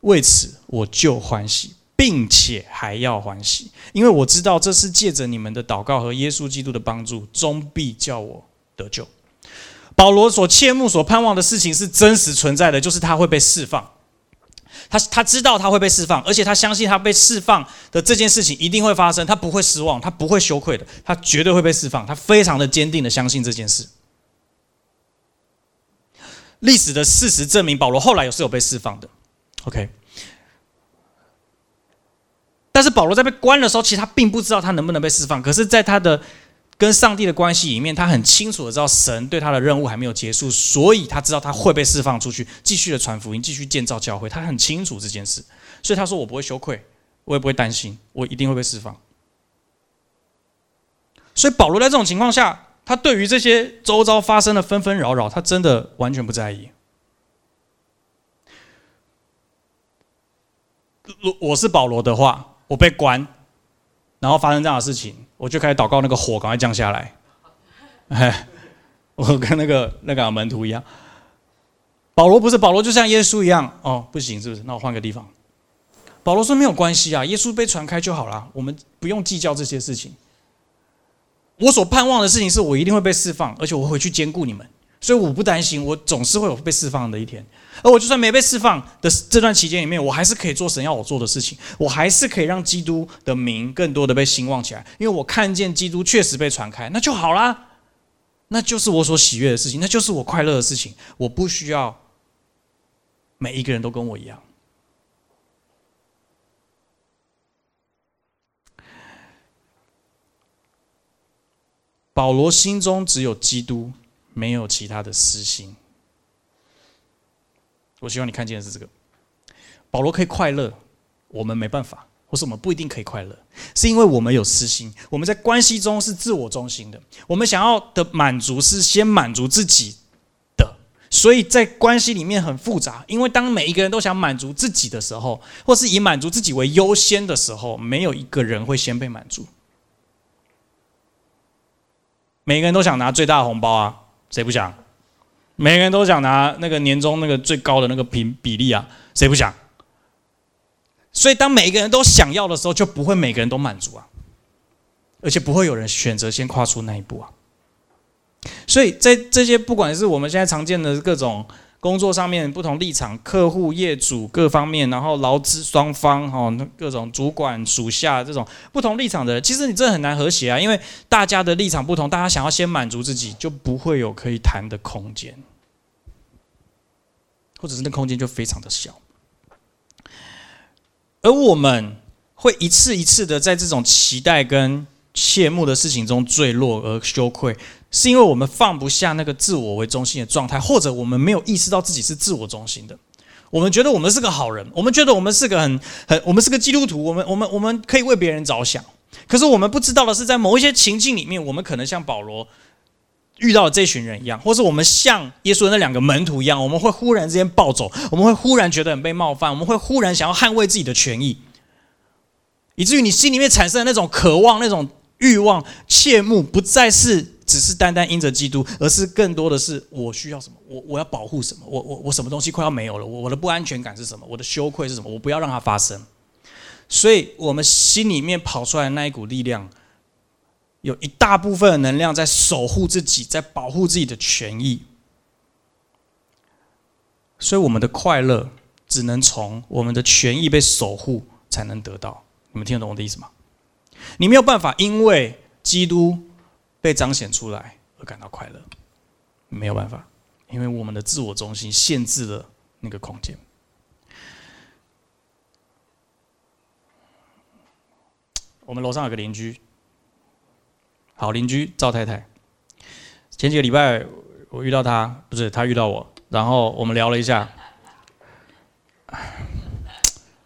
为此我就欢喜，并且还要欢喜，因为我知道这是借着你们的祷告和耶稣基督的帮助，终必叫我得救。”保罗所切慕、所盼望的事情是真实存在的，就是他会被释放。他他知道他会被释放，而且他相信他被释放的这件事情一定会发生，他不会失望，他不会羞愧的，他绝对会被释放，他非常的坚定的相信这件事。历史的事实证明，保罗后来也是有被释放的。OK，但是保罗在被关的时候，其实他并不知道他能不能被释放，可是，在他的。跟上帝的关系里面，他很清楚的知道神对他的任务还没有结束，所以他知道他会被释放出去，继续的传福音，继续建造教会。他很清楚这件事，所以他说：“我不会羞愧，我也不会担心，我一定会被释放。”所以保罗在这种情况下，他对于这些周遭发生的纷纷扰扰，他真的完全不在意。如我是保罗的话，我被关。然后发生这样的事情，我就开始祷告，那个火赶快降下来。我跟那个那个门徒一样，保罗不是保罗，就像耶稣一样。哦，不行，是不是？那我换个地方。保罗说没有关系啊，耶稣被传开就好了，我们不用计较这些事情。我所盼望的事情是我一定会被释放，而且我会回去兼顾你们。所以我不担心，我总是会有被释放的一天。而我就算没被释放的这段期间里面，我还是可以做神要我做的事情，我还是可以让基督的名更多的被兴旺起来。因为我看见基督确实被传开，那就好啦，那就是我所喜悦的事情，那就是我快乐的事情。我不需要每一个人都跟我一样。保罗心中只有基督。没有其他的私心。我希望你看见的是这个：保罗可以快乐，我们没办法，或是我们不一定可以快乐，是因为我们有私心。我们在关系中是自我中心的，我们想要的满足是先满足自己的，所以在关系里面很复杂。因为当每一个人都想满足自己的时候，或是以满足自己为优先的时候，没有一个人会先被满足。每个人都想拿最大红包啊！谁不想？每个人都想拿那个年终那个最高的那个比比例啊，谁不想？所以当每一个人都想要的时候，就不会每个人都满足啊，而且不会有人选择先跨出那一步啊。所以在这些不管是我们现在常见的各种。工作上面不同立场，客户、业主各方面，然后劳资双方，哈，各种主管属下这种不同立场的人，其实你这很难和谐啊，因为大家的立场不同，大家想要先满足自己，就不会有可以谈的空间，或者是那空间就非常的小，而我们会一次一次的在这种期待跟切慕的事情中坠落而羞愧。是因为我们放不下那个自我为中心的状态，或者我们没有意识到自己是自我中心的。我们觉得我们是个好人，我们觉得我们是个很很，我们是个基督徒，我们我们我们可以为别人着想。可是我们不知道的是，在某一些情境里面，我们可能像保罗遇到的这群人一样，或是我们像耶稣的那两个门徒一样，我们会忽然之间暴走，我们会忽然觉得很被冒犯，我们会忽然想要捍卫自己的权益，以至于你心里面产生的那种渴望、那种欲望、切慕，不再是。只是单单因着基督，而是更多的是我需要什么，我我要保护什么，我我我什么东西快要没有了，我我的不安全感是什么，我的羞愧是什么，我不要让它发生。所以，我们心里面跑出来的那一股力量，有一大部分的能量在守护自己，在保护自己的权益。所以，我们的快乐只能从我们的权益被守护才能得到。你们听得懂我的意思吗？你没有办法因为基督。被彰显出来而感到快乐，没有办法，因为我们的自我中心限制了那个空间。我们楼上有个邻居，好邻居赵太太。前几个礼拜我遇到她，不是她遇到我，然后我们聊了一下。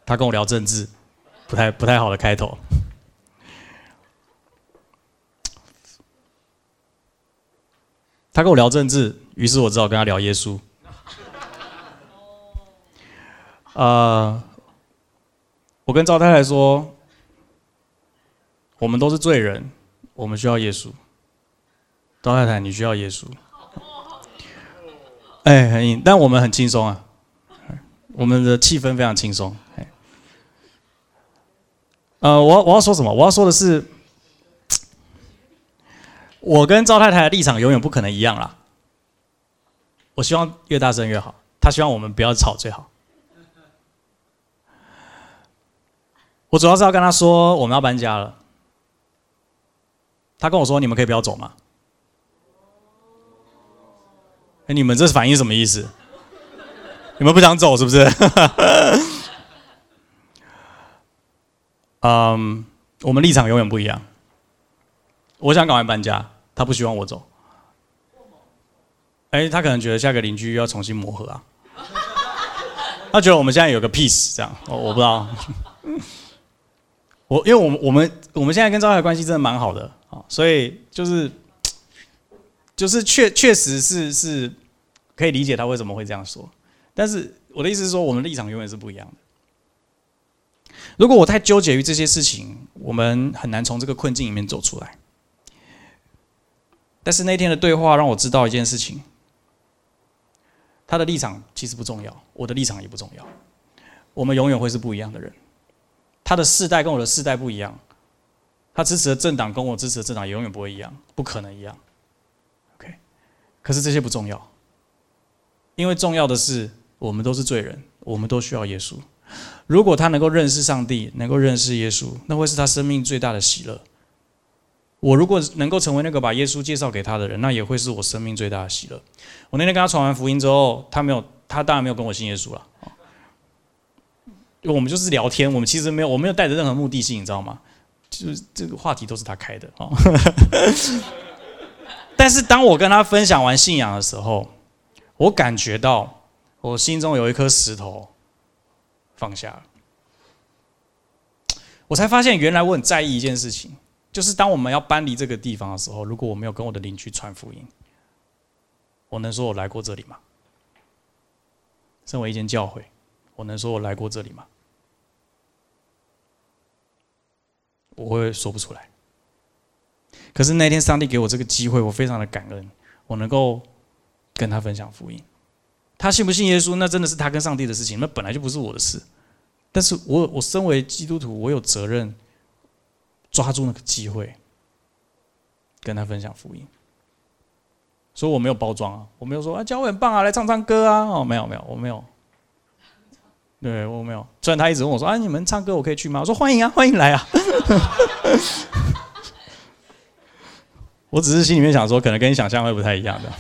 她跟我聊政治，不太不太好的开头。他跟我聊政治，于是我只好跟他聊耶稣。呃，我跟赵太太说，我们都是罪人，我们需要耶稣。赵太太，你需要耶稣。哎，很硬，但我们很轻松啊，我们的气氛非常轻松。哎呃，我我要说什么？我要说的是，我跟赵太太的立场永远不可能一样啦。我希望越大声越好，她希望我们不要吵最好。我主要是要跟他说我们要搬家了。他跟我说：“你们可以不要走吗？”哎，你们这是反应什么意思？你们不想走是不是？嗯，我们立场永远不一样。我想赶快搬家，他不希望我走。哎，他可能觉得下个邻居要重新磨合啊。他觉得我们现在有个 peace 这样，我我不知道。我因为我们我们我们现在跟赵海关系真的蛮好的啊，所以就是就是确确实是是可以理解他为什么会这样说，但是我的意思是说，我们立场永远是不一样的。如果我太纠结于这些事情，我们很难从这个困境里面走出来。但是那天的对话让我知道一件事情：他的立场其实不重要，我的立场也不重要，我们永远会是不一样的人。他的世代跟我的世代不一样，他支持的政党跟我支持的政党永远不会一样，不可能一样。OK，可是这些不重要，因为重要的是我们都是罪人，我们都需要耶稣。如果他能够认识上帝，能够认识耶稣，那会是他生命最大的喜乐。我如果能够成为那个把耶稣介绍给他的人，那也会是我生命最大的喜乐。我那天跟他传完福音之后，他没有，他当然没有跟我信耶稣了。我们就是聊天，我们其实没有，我没有带着任何目的性，你知道吗？就是这个话题都是他开的啊。但是当我跟他分享完信仰的时候，我感觉到我心中有一颗石头放下了。我才发现，原来我很在意一件事情，就是当我们要搬离这个地方的时候，如果我没有跟我的邻居传福音，我能说我来过这里吗？身为一间教会。我能说我来过这里吗？我会说不出来。可是那天上帝给我这个机会，我非常的感恩，我能够跟他分享福音。他信不信耶稣，那真的是他跟上帝的事情，那本来就不是我的事。但是我我身为基督徒，我有责任抓住那个机会，跟他分享福音。所以我没有包装啊，我没有说啊教会很棒啊，来唱唱歌啊，哦，没有没有，我没有。对我没有，虽然他一直问我说：“啊，你们唱歌我可以去吗？”我说：“欢迎啊，欢迎来啊！” 我只是心里面想说，可能跟你想象会不太一样的。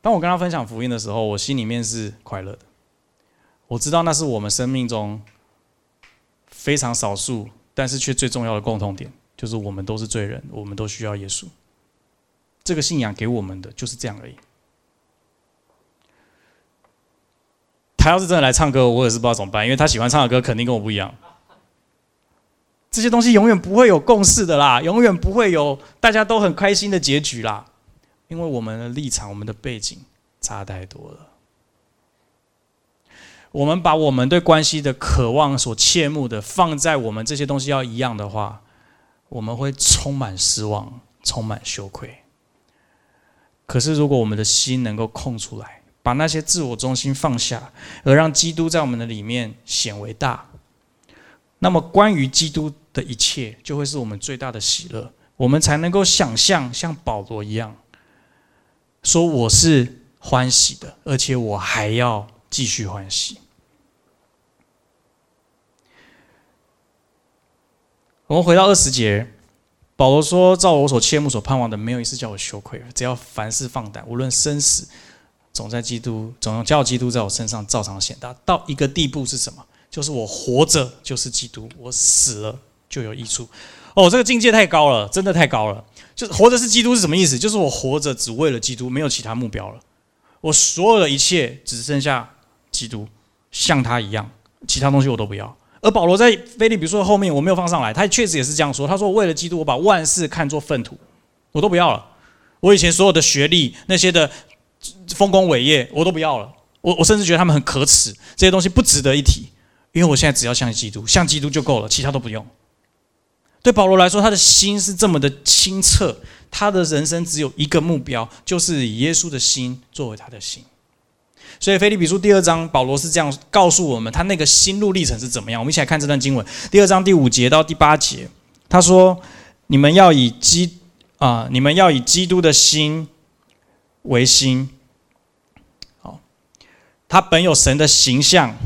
当我跟他分享福音的时候，我心里面是快乐的。我知道那是我们生命中非常少数，但是却最重要的共同点，就是我们都是罪人，我们都需要耶稣。这个信仰给我们的就是这样而已。他要是真的来唱歌，我也是不知道怎么办，因为他喜欢唱的歌肯定跟我不一样。这些东西永远不会有共识的啦，永远不会有大家都很开心的结局啦，因为我们的立场、我们的背景差太多了。我们把我们对关系的渴望所切慕的放在我们这些东西要一样的话，我们会充满失望、充满羞愧。可是如果我们的心能够空出来，把那些自我中心放下，而让基督在我们的里面显为大，那么关于基督的一切就会是我们最大的喜乐。我们才能够想象像保罗一样，说我是欢喜的，而且我还要继续欢喜。我们回到二十节，保罗说：“照我所切慕、所盼望的，没有一次叫我羞愧。只要凡事放胆，无论生死。”总在基督，总叫基督在我身上照常显大。到一个地步是什么？就是我活着就是基督，我死了就有益处。哦，这个境界太高了，真的太高了。就是活着是基督是什么意思？就是我活着只为了基督，没有其他目标了。我所有的一切只剩下基督，像他一样，其他东西我都不要。而保罗在菲利比书后面我没有放上来，他确实也是这样说。他说：“为了基督，我把万事看作粪土，我都不要了。我以前所有的学历，那些的丰功伟业，我都不要了。我我甚至觉得他们很可耻，这些东西不值得一提，因为我现在只要像基督，像基督就够了，其他都不用。”对保罗来说，他的心是这么的清澈，他的人生只有一个目标，就是以耶稣的心作为他的心。所以，腓立比书第二章，保罗是这样告诉我们，他那个心路历程是怎么样。我们一起来看这段经文，第二章第五节到第八节，他说：“你们要以基啊，你们要以基督的心为心。好，他本有神的形象。”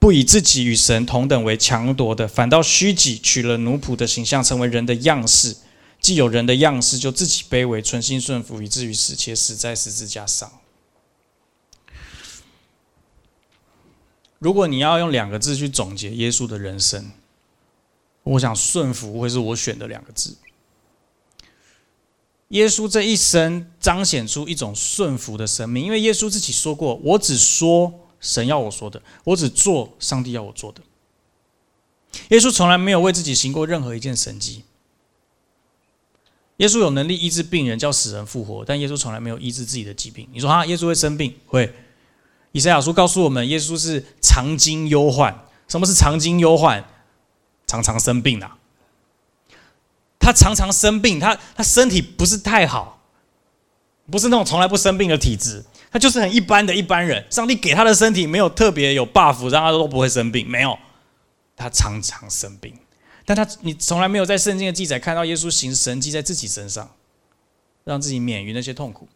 不以自己与神同等为强夺的，反倒虚己，取了奴仆的形象，成为人的样式。既有人的样式，就自己卑微，存心顺服，以至于死，且死在十字架上。如果你要用两个字去总结耶稣的人生，我想顺服会是我选的两个字。耶稣这一生彰显出一种顺服的生命，因为耶稣自己说过：“我只说。”神要我说的，我只做上帝要我做的。耶稣从来没有为自己行过任何一件神迹。耶稣有能力医治病人，叫死人复活，但耶稣从来没有医治自己的疾病。你说哈，耶稣会生病？会。以赛亚书告诉我们，耶稣是常经忧患。什么是常经忧患？常常生病啊。他常常生病，他他身体不是太好，不是那种从来不生病的体质。他就是很一般的一般人，上帝给他的身体没有特别有 buff，让他都不会生病，没有，他常常生病。但他你从来没有在圣经的记载看到耶稣行神迹在自己身上，让自己免于那些痛苦。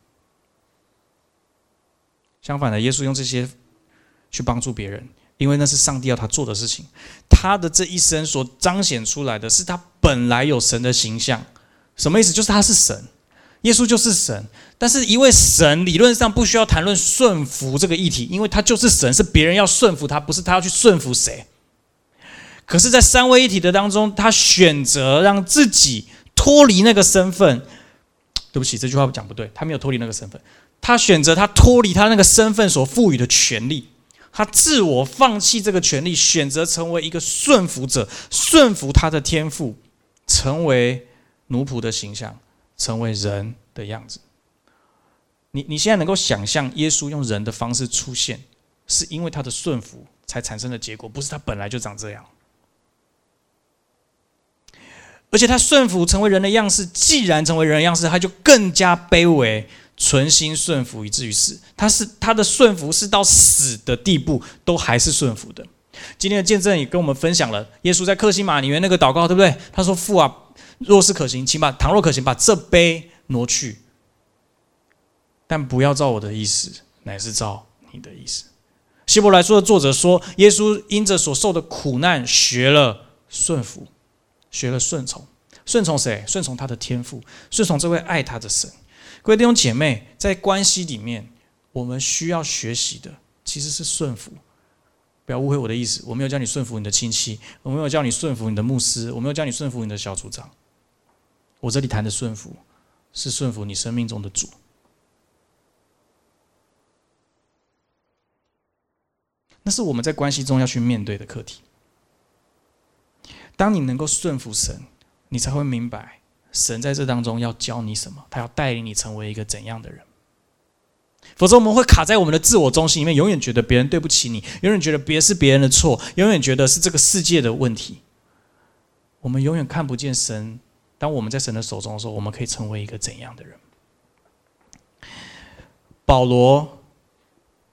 相反的，耶稣用这些去帮助别人，因为那是上帝要他做的事情。他的这一生所彰显出来的是他本来有神的形象，什么意思？就是他是神。耶稣就是神，但是一位神理论上不需要谈论顺服这个议题，因为他就是神，是别人要顺服他，不是他要去顺服谁。可是，在三位一体的当中，他选择让自己脱离那个身份。对不起，这句话讲不对，他没有脱离那个身份，他选择他脱离他那个身份所赋予的权利，他自我放弃这个权利，选择成为一个顺服者，顺服他的天赋，成为奴仆的形象。成为人的样子，你你现在能够想象耶稣用人的方式出现，是因为他的顺服才产生的结果，不是他本来就长这样。而且他顺服成为人的样式，既然成为人的样式，他就更加卑微，存心顺服以至于死。他是他的顺服是到死的地步都还是顺服的。今天的见证也跟我们分享了耶稣在克西马里面那个祷告，对不对？他说：“父啊。”若是可行，请把倘若可行，把这杯挪去，但不要照我的意思，乃是照你的意思。希伯来书的作者说，耶稣因着所受的苦难，学了顺服，学了顺从。顺从谁？顺从他的天赋，顺从这位爱他的神。各位弟兄姐妹，在关系里面，我们需要学习的其实是顺服。不要误会我的意思，我没有叫你顺服你的亲戚，我没有叫你顺服你的牧师，我没有叫你顺服你的小组长。我这里谈的顺服，是顺服你生命中的主。那是我们在关系中要去面对的课题。当你能够顺服神，你才会明白神在这当中要教你什么，他要带领你成为一个怎样的人。否则，我们会卡在我们的自我中心里面，永远觉得别人对不起你，永远觉得别是别人的错，永远觉得是这个世界的问题。我们永远看不见神。当我们在神的手中的时候，我们可以成为一个怎样的人？保罗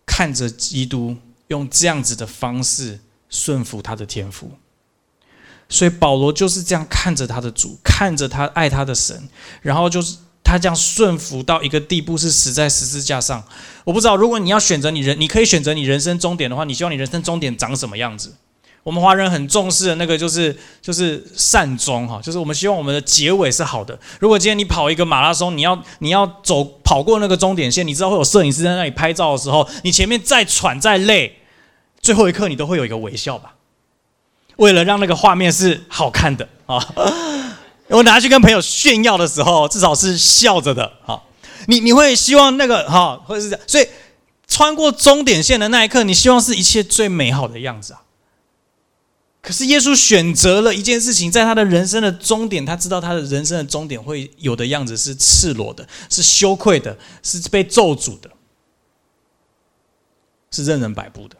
看着基督用这样子的方式顺服他的天赋，所以保罗就是这样看着他的主，看着他爱他的神，然后就是他这样顺服到一个地步，是死在十字架上。我不知道，如果你要选择你人，你可以选择你人生终点的话，你希望你人生终点长什么样子？我们华人很重视的那个就是就是善终哈，就是我们希望我们的结尾是好的。如果今天你跑一个马拉松，你要你要走跑过那个终点线，你知道会有摄影师在那里拍照的时候，你前面再喘再累，最后一刻你都会有一个微笑吧？为了让那个画面是好看的啊，我拿去跟朋友炫耀的时候，至少是笑着的。啊，你你会希望那个哈，或者是这样，所以穿过终点线的那一刻，你希望是一切最美好的样子啊。可是耶稣选择了一件事情，在他的人生的终点，他知道他的人生的终点会有的样子是赤裸的，是羞愧的，是被咒诅的，是任人摆布的。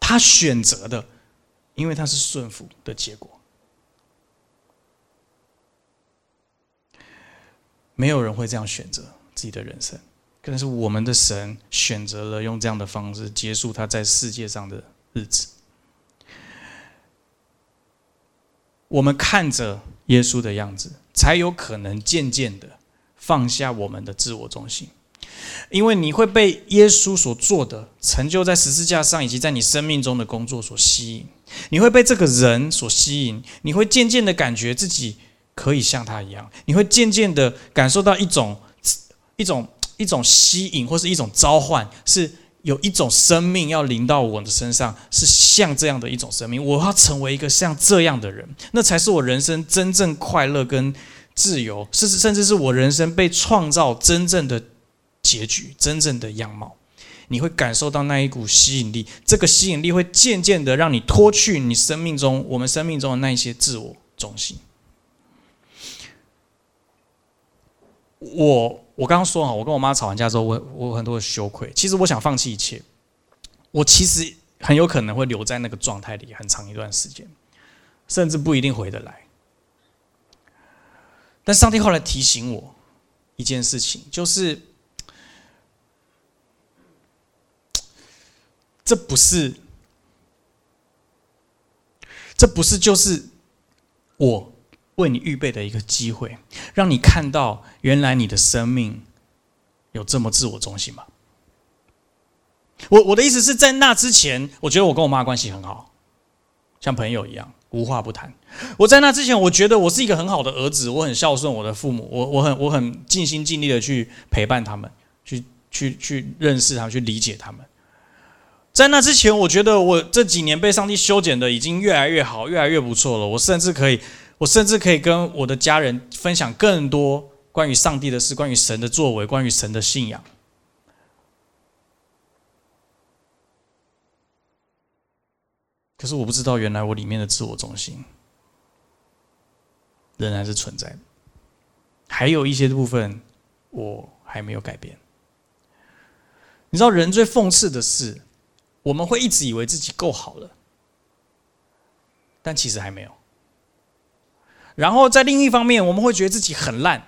他选择的，因为他是顺服的结果。没有人会这样选择自己的人生，可能是我们的神选择了用这样的方式结束他在世界上的日子。我们看着耶稣的样子，才有可能渐渐的放下我们的自我中心，因为你会被耶稣所做的成就在十字架上以及在你生命中的工作所吸引，你会被这个人所吸引，你会渐渐的感觉自己可以像他一样，你会渐渐的感受到一种一种一种吸引或是一种召唤是。有一种生命要临到我的身上，是像这样的一种生命。我要成为一个像这样的人，那才是我人生真正快乐跟自由，甚至甚至是我人生被创造真正的结局、真正的样貌。你会感受到那一股吸引力，这个吸引力会渐渐的让你脱去你生命中我们生命中的那一些自我中心。我。我刚刚说哈，我跟我妈吵完架之后，我我很多的羞愧。其实我想放弃一切，我其实很有可能会留在那个状态里很长一段时间，甚至不一定回得来。但上帝后来提醒我一件事情，就是这不是，这不是就是我。为你预备的一个机会，让你看到原来你的生命有这么自我中心吗？我我的意思是在那之前，我觉得我跟我妈关系很好，像朋友一样，无话不谈。我在那之前，我觉得我是一个很好的儿子，我很孝顺我的父母，我我很我很尽心尽力的去陪伴他们，去去去认识他们，去理解他们。在那之前，我觉得我这几年被上帝修剪的已经越来越好，越来越不错了。我甚至可以。我甚至可以跟我的家人分享更多关于上帝的事，关于神的作为，关于神的信仰。可是我不知道，原来我里面的自我中心仍然是存在的，还有一些部分我还没有改变。你知道，人最讽刺的是，我们会一直以为自己够好了，但其实还没有。然后在另一方面，我们会觉得自己很烂，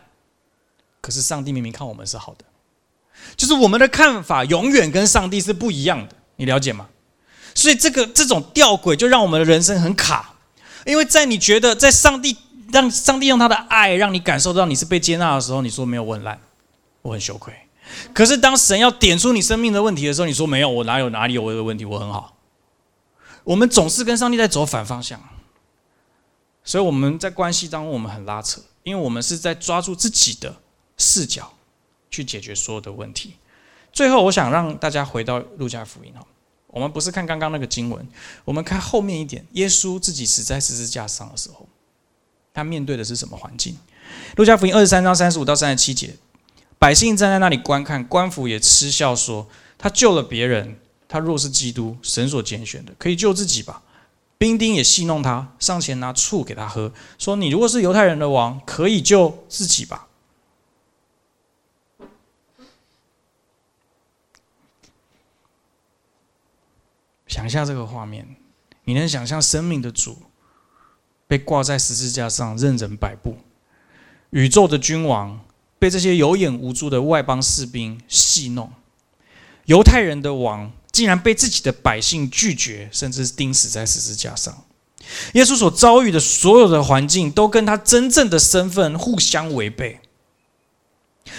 可是上帝明明看我们是好的，就是我们的看法永远跟上帝是不一样的，你了解吗？所以这个这种吊诡就让我们的人生很卡，因为在你觉得在上帝让上帝用他的爱让你感受到你是被接纳的时候，你说没有我很烂，我很羞愧。可是当神要点出你生命的问题的时候，你说没有我哪有哪里有我的问题，我很好。我们总是跟上帝在走反方向。所以我们在关系当中，我们很拉扯，因为我们是在抓住自己的视角去解决所有的问题。最后，我想让大家回到路加福音哈，我们不是看刚刚那个经文，我们看后面一点，耶稣自己死在十字架上的时候，他面对的是什么环境？路加福音二十三章三十五到三十七节，百姓站在那里观看，官府也嗤笑说：“他救了别人，他若是基督，神所拣选的，可以救自己吧。”兵丁也戏弄他，上前拿醋给他喝，说：“你如果是犹太人的王，可以救自己吧。”想一下这个画面，你能想象生命的主被挂在十字架上任人摆布，宇宙的君王被这些有眼无珠的外邦士兵戏弄，犹太人的王。竟然被自己的百姓拒绝，甚至钉死在十字架上。耶稣所遭遇的所有的环境，都跟他真正的身份互相违背。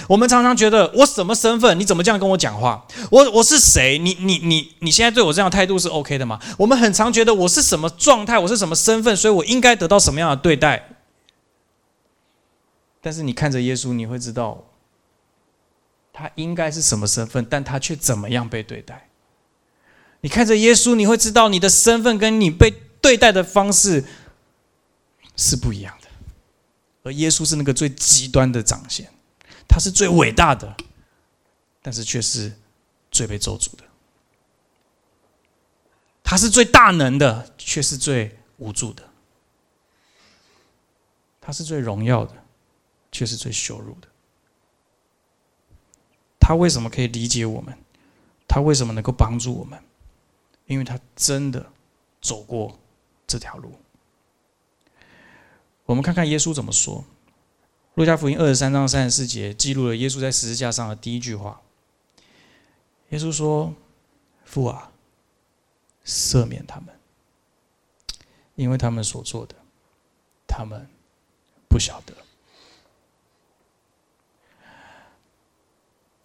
我们常常觉得，我什么身份？你怎么这样跟我讲话？我我是谁？你你你你现在对我这样态度是 OK 的吗？我们很常觉得我是什么状态？我是什么身份？所以我应该得到什么样的对待？但是你看着耶稣，你会知道，他应该是什么身份，但他却怎么样被对待？你看着耶稣，你会知道你的身份跟你被对待的方式是不一样的。而耶稣是那个最极端的长线，他是最伟大的，但是却是最被咒诅的。他是最大能的，却是最无助的。他是最荣耀的，却是最羞辱的。他为什么可以理解我们？他为什么能够帮助我们？因为他真的走过这条路。我们看看耶稣怎么说，《路加福音》二十三章三十四节记录了耶稣在十字架上的第一句话。耶稣说：“父啊，赦免他们，因为他们所做的，他们不晓得。”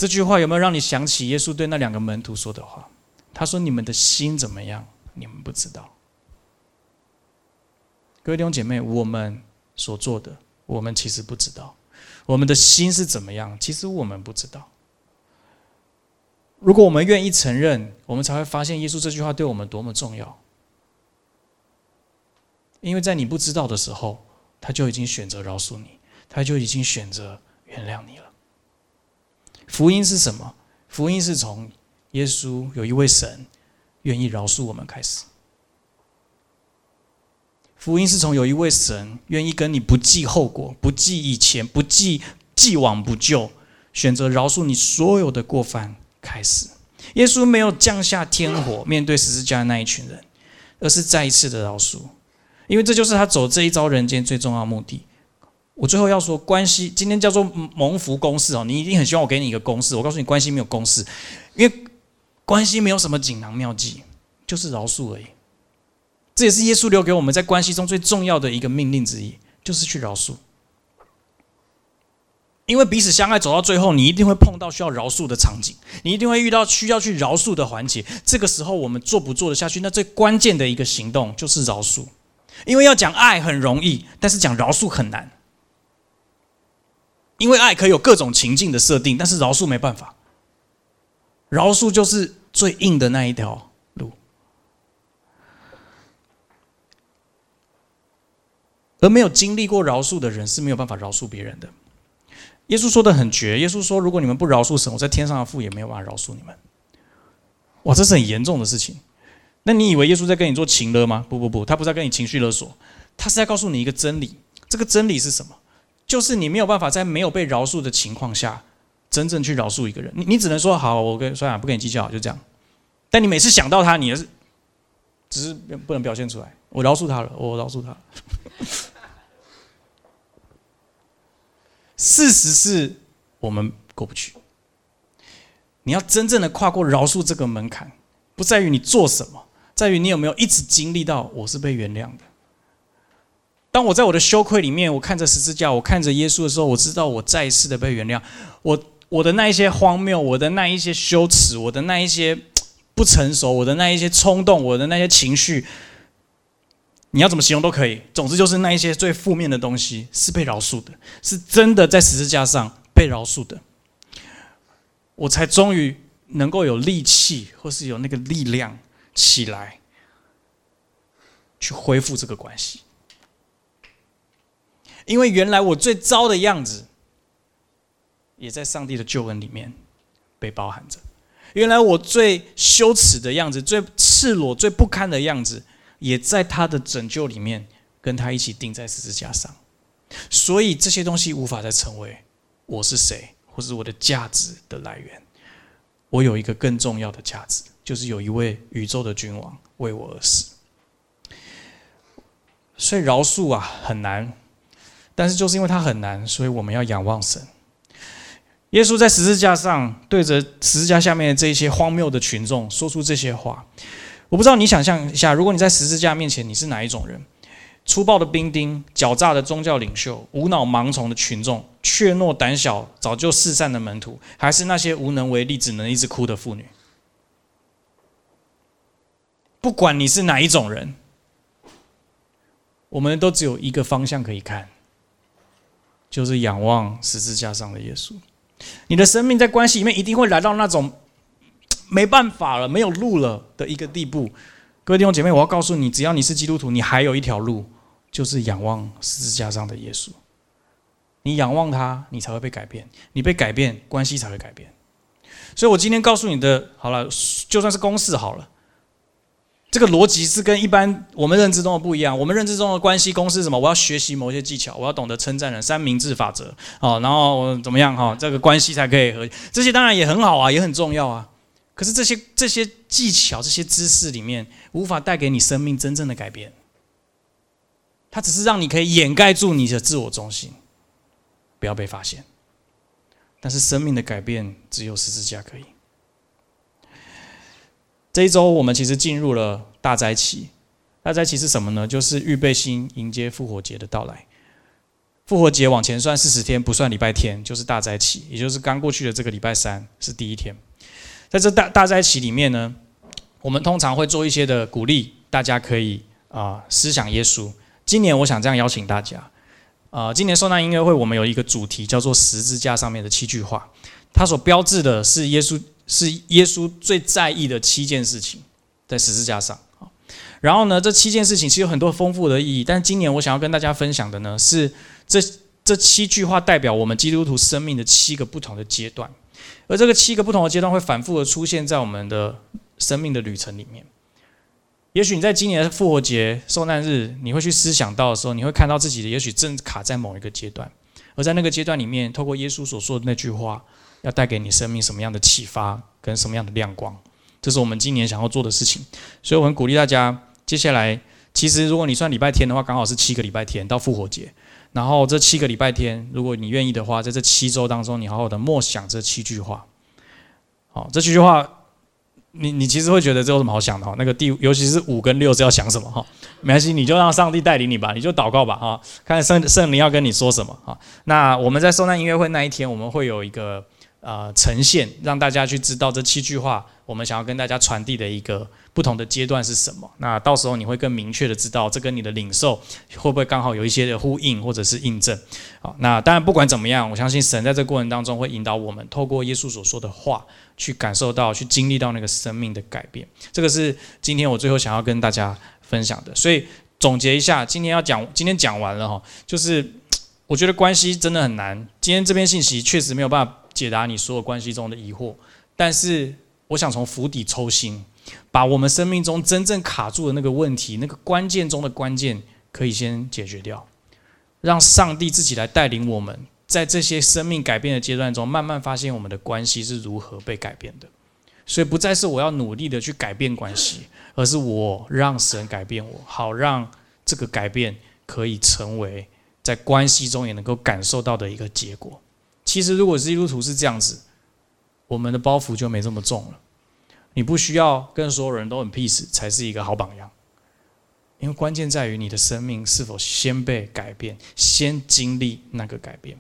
这句话有没有让你想起耶稣对那两个门徒说的话？他说：“你们的心怎么样？你们不知道。”各位弟兄姐妹，我们。所做的，我们其实不知道，我们的心是怎么样，其实我们不知道。如果我们愿意承认，我们才会发现耶稣这句话对我们多么重要。因为在你不知道的时候，他就已经选择饶恕你，他就已经选择原谅你了。福音是什么？福音是从耶稣有一位神愿意饶恕我们开始。福音是从有一位神愿意跟你不计后果、不计以前、不计既往不咎，选择饶恕你所有的过犯开始。耶稣没有降下天火面对十字架的那一群人，而是再一次的饶恕，因为这就是他走这一遭人间最重要目的。我最后要说，关系今天叫做蒙福公式哦，你一定很希望我给你一个公式。我告诉你，关系没有公式，因为关系没有什么锦囊妙计，就是饶恕而已。这也是耶稣留给我们在关系中最重要的一个命令之一，就是去饶恕。因为彼此相爱走到最后，你一定会碰到需要饶恕的场景，你一定会遇到需要去饶恕的环节。这个时候，我们做不做得下去？那最关键的一个行动就是饶恕。因为要讲爱很容易，但是讲饶恕很难。因为爱可以有各种情境的设定，但是饶恕没办法。饶恕就是最硬的那一条路。而没有经历过饶恕的人是没有办法饶恕别人的。耶稣说的很绝，耶稣说：“如果你们不饶恕神，我在天上的父也没有办法饶恕你们。”哇，这是很严重的事情。那你以为耶稣在跟你做情勒吗？不不不，他不是在跟你情绪勒索，他是在告诉你一个真理。这个真理是什么？就是你没有办法在没有被饶恕的情况下，真正去饶恕一个人。你你只能说好，我跟算了，不跟你计较，就这样。但你每次想到他，你也是只是不能表现出来。我饶恕他了，我饶恕他。事实是我们过不去。你要真正的跨过饶恕这个门槛，不在于你做什么，在于你有没有一直经历到我是被原谅的。当我在我的羞愧里面，我看着十字架，我看着耶稣的时候，我知道我再一次的被原谅。我我的那一些荒谬，我的那一些羞耻，我的那一些 不成熟，我的那一些冲动，我的那些情绪。你要怎么形容都可以，总之就是那一些最负面的东西是被饶恕的，是真的在十字架上被饶恕的，我才终于能够有力气，或是有那个力量起来，去恢复这个关系。因为原来我最糟的样子，也在上帝的救恩里面被包含着；原来我最羞耻的样子，最赤裸、最不堪的样子。也在他的拯救里面，跟他一起钉在十字架上，所以这些东西无法再成为我是谁，或是我的价值的来源。我有一个更重要的价值，就是有一位宇宙的君王为我而死。所以饶恕啊很难，但是就是因为它很难，所以我们要仰望神。耶稣在十字架上对着十字架下面的这些荒谬的群众说出这些话。我不知道你想象一下，如果你在十字架面前，你是哪一种人？粗暴的兵丁、狡诈的宗教领袖、无脑盲从的群众、怯懦胆小、早就四散的门徒，还是那些无能为力、只能一直哭的妇女？不管你是哪一种人，我们都只有一个方向可以看，就是仰望十字架上的耶稣。你的生命在关系里面一定会来到那种。没办法了，没有路了的一个地步。各位弟兄姐妹，我要告诉你，只要你是基督徒，你还有一条路，就是仰望十字架上的耶稣。你仰望他，你才会被改变。你被改变，关系才会改变。所以我今天告诉你的，好了，就算是公式好了，这个逻辑是跟一般我们认知中的不一样。我们认知中的关系公式是什么？我要学习某些技巧，我要懂得称赞人，三明治法则，哦，然后怎么样哈？这个关系才可以和这些当然也很好啊，也很重要啊。可是这些这些技巧、这些知识里面，无法带给你生命真正的改变。它只是让你可以掩盖住你的自我中心。不要被发现，但是生命的改变只有十字架可以。这一周我们其实进入了大灾期，大灾期是什么呢？就是预备心迎接复活节的到来。复活节往前算四十天，不算礼拜天，就是大灾期，也就是刚过去的这个礼拜三是第一天。在这大大灾期里面呢，我们通常会做一些的鼓励，大家可以啊思想耶稣。今年我想这样邀请大家。啊，今年受难音乐会，我们有一个主题叫做十字架上面的七句话，它所标志的是耶稣是耶稣最在意的七件事情，在十字架上。然后呢，这七件事情其实有很多丰富的意义，但今年我想要跟大家分享的呢，是这这七句话代表我们基督徒生命的七个不同的阶段，而这个七个不同的阶段会反复的出现在我们的生命的旅程里面。也许你在今年复活节受难日，你会去思想到的时候，你会看到自己的，也许正卡在某一个阶段，而在那个阶段里面，透过耶稣所说的那句话，要带给你生命什么样的启发跟什么样的亮光，这是我们今年想要做的事情。所以我很鼓励大家，接下来其实如果你算礼拜天的话，刚好是七个礼拜天到复活节，然后这七个礼拜天，如果你愿意的话，在这七周当中，你好好的默想这七句话。好，这七句话。你你其实会觉得这有什么好想的哈？那个第尤其是五跟六是要想什么哈？没关系，你就让上帝带领你吧，你就祷告吧哈，看圣圣灵要跟你说什么哈。那我们在受难音乐会那一天，我们会有一个呃呈现，让大家去知道这七句话，我们想要跟大家传递的一个不同的阶段是什么。那到时候你会更明确的知道，这跟你的领受会不会刚好有一些的呼应或者是印证？好，那当然不管怎么样，我相信神在这过程当中会引导我们，透过耶稣所说的话。去感受到，去经历到那个生命的改变，这个是今天我最后想要跟大家分享的。所以总结一下，今天要讲，今天讲完了哈，就是我觉得关系真的很难。今天这篇信息确实没有办法解答你所有关系中的疑惑，但是我想从釜底抽薪，把我们生命中真正卡住的那个问题，那个关键中的关键，可以先解决掉，让上帝自己来带领我们。在这些生命改变的阶段中，慢慢发现我们的关系是如何被改变的。所以不再是我要努力的去改变关系，而是我让神改变我，好让这个改变可以成为在关系中也能够感受到的一个结果。其实，如果基督徒是这样子，我们的包袱就没这么重了。你不需要跟所有人都很 peace 才是一个好榜样。因为关键在于你的生命是否先被改变，先经历那个改变。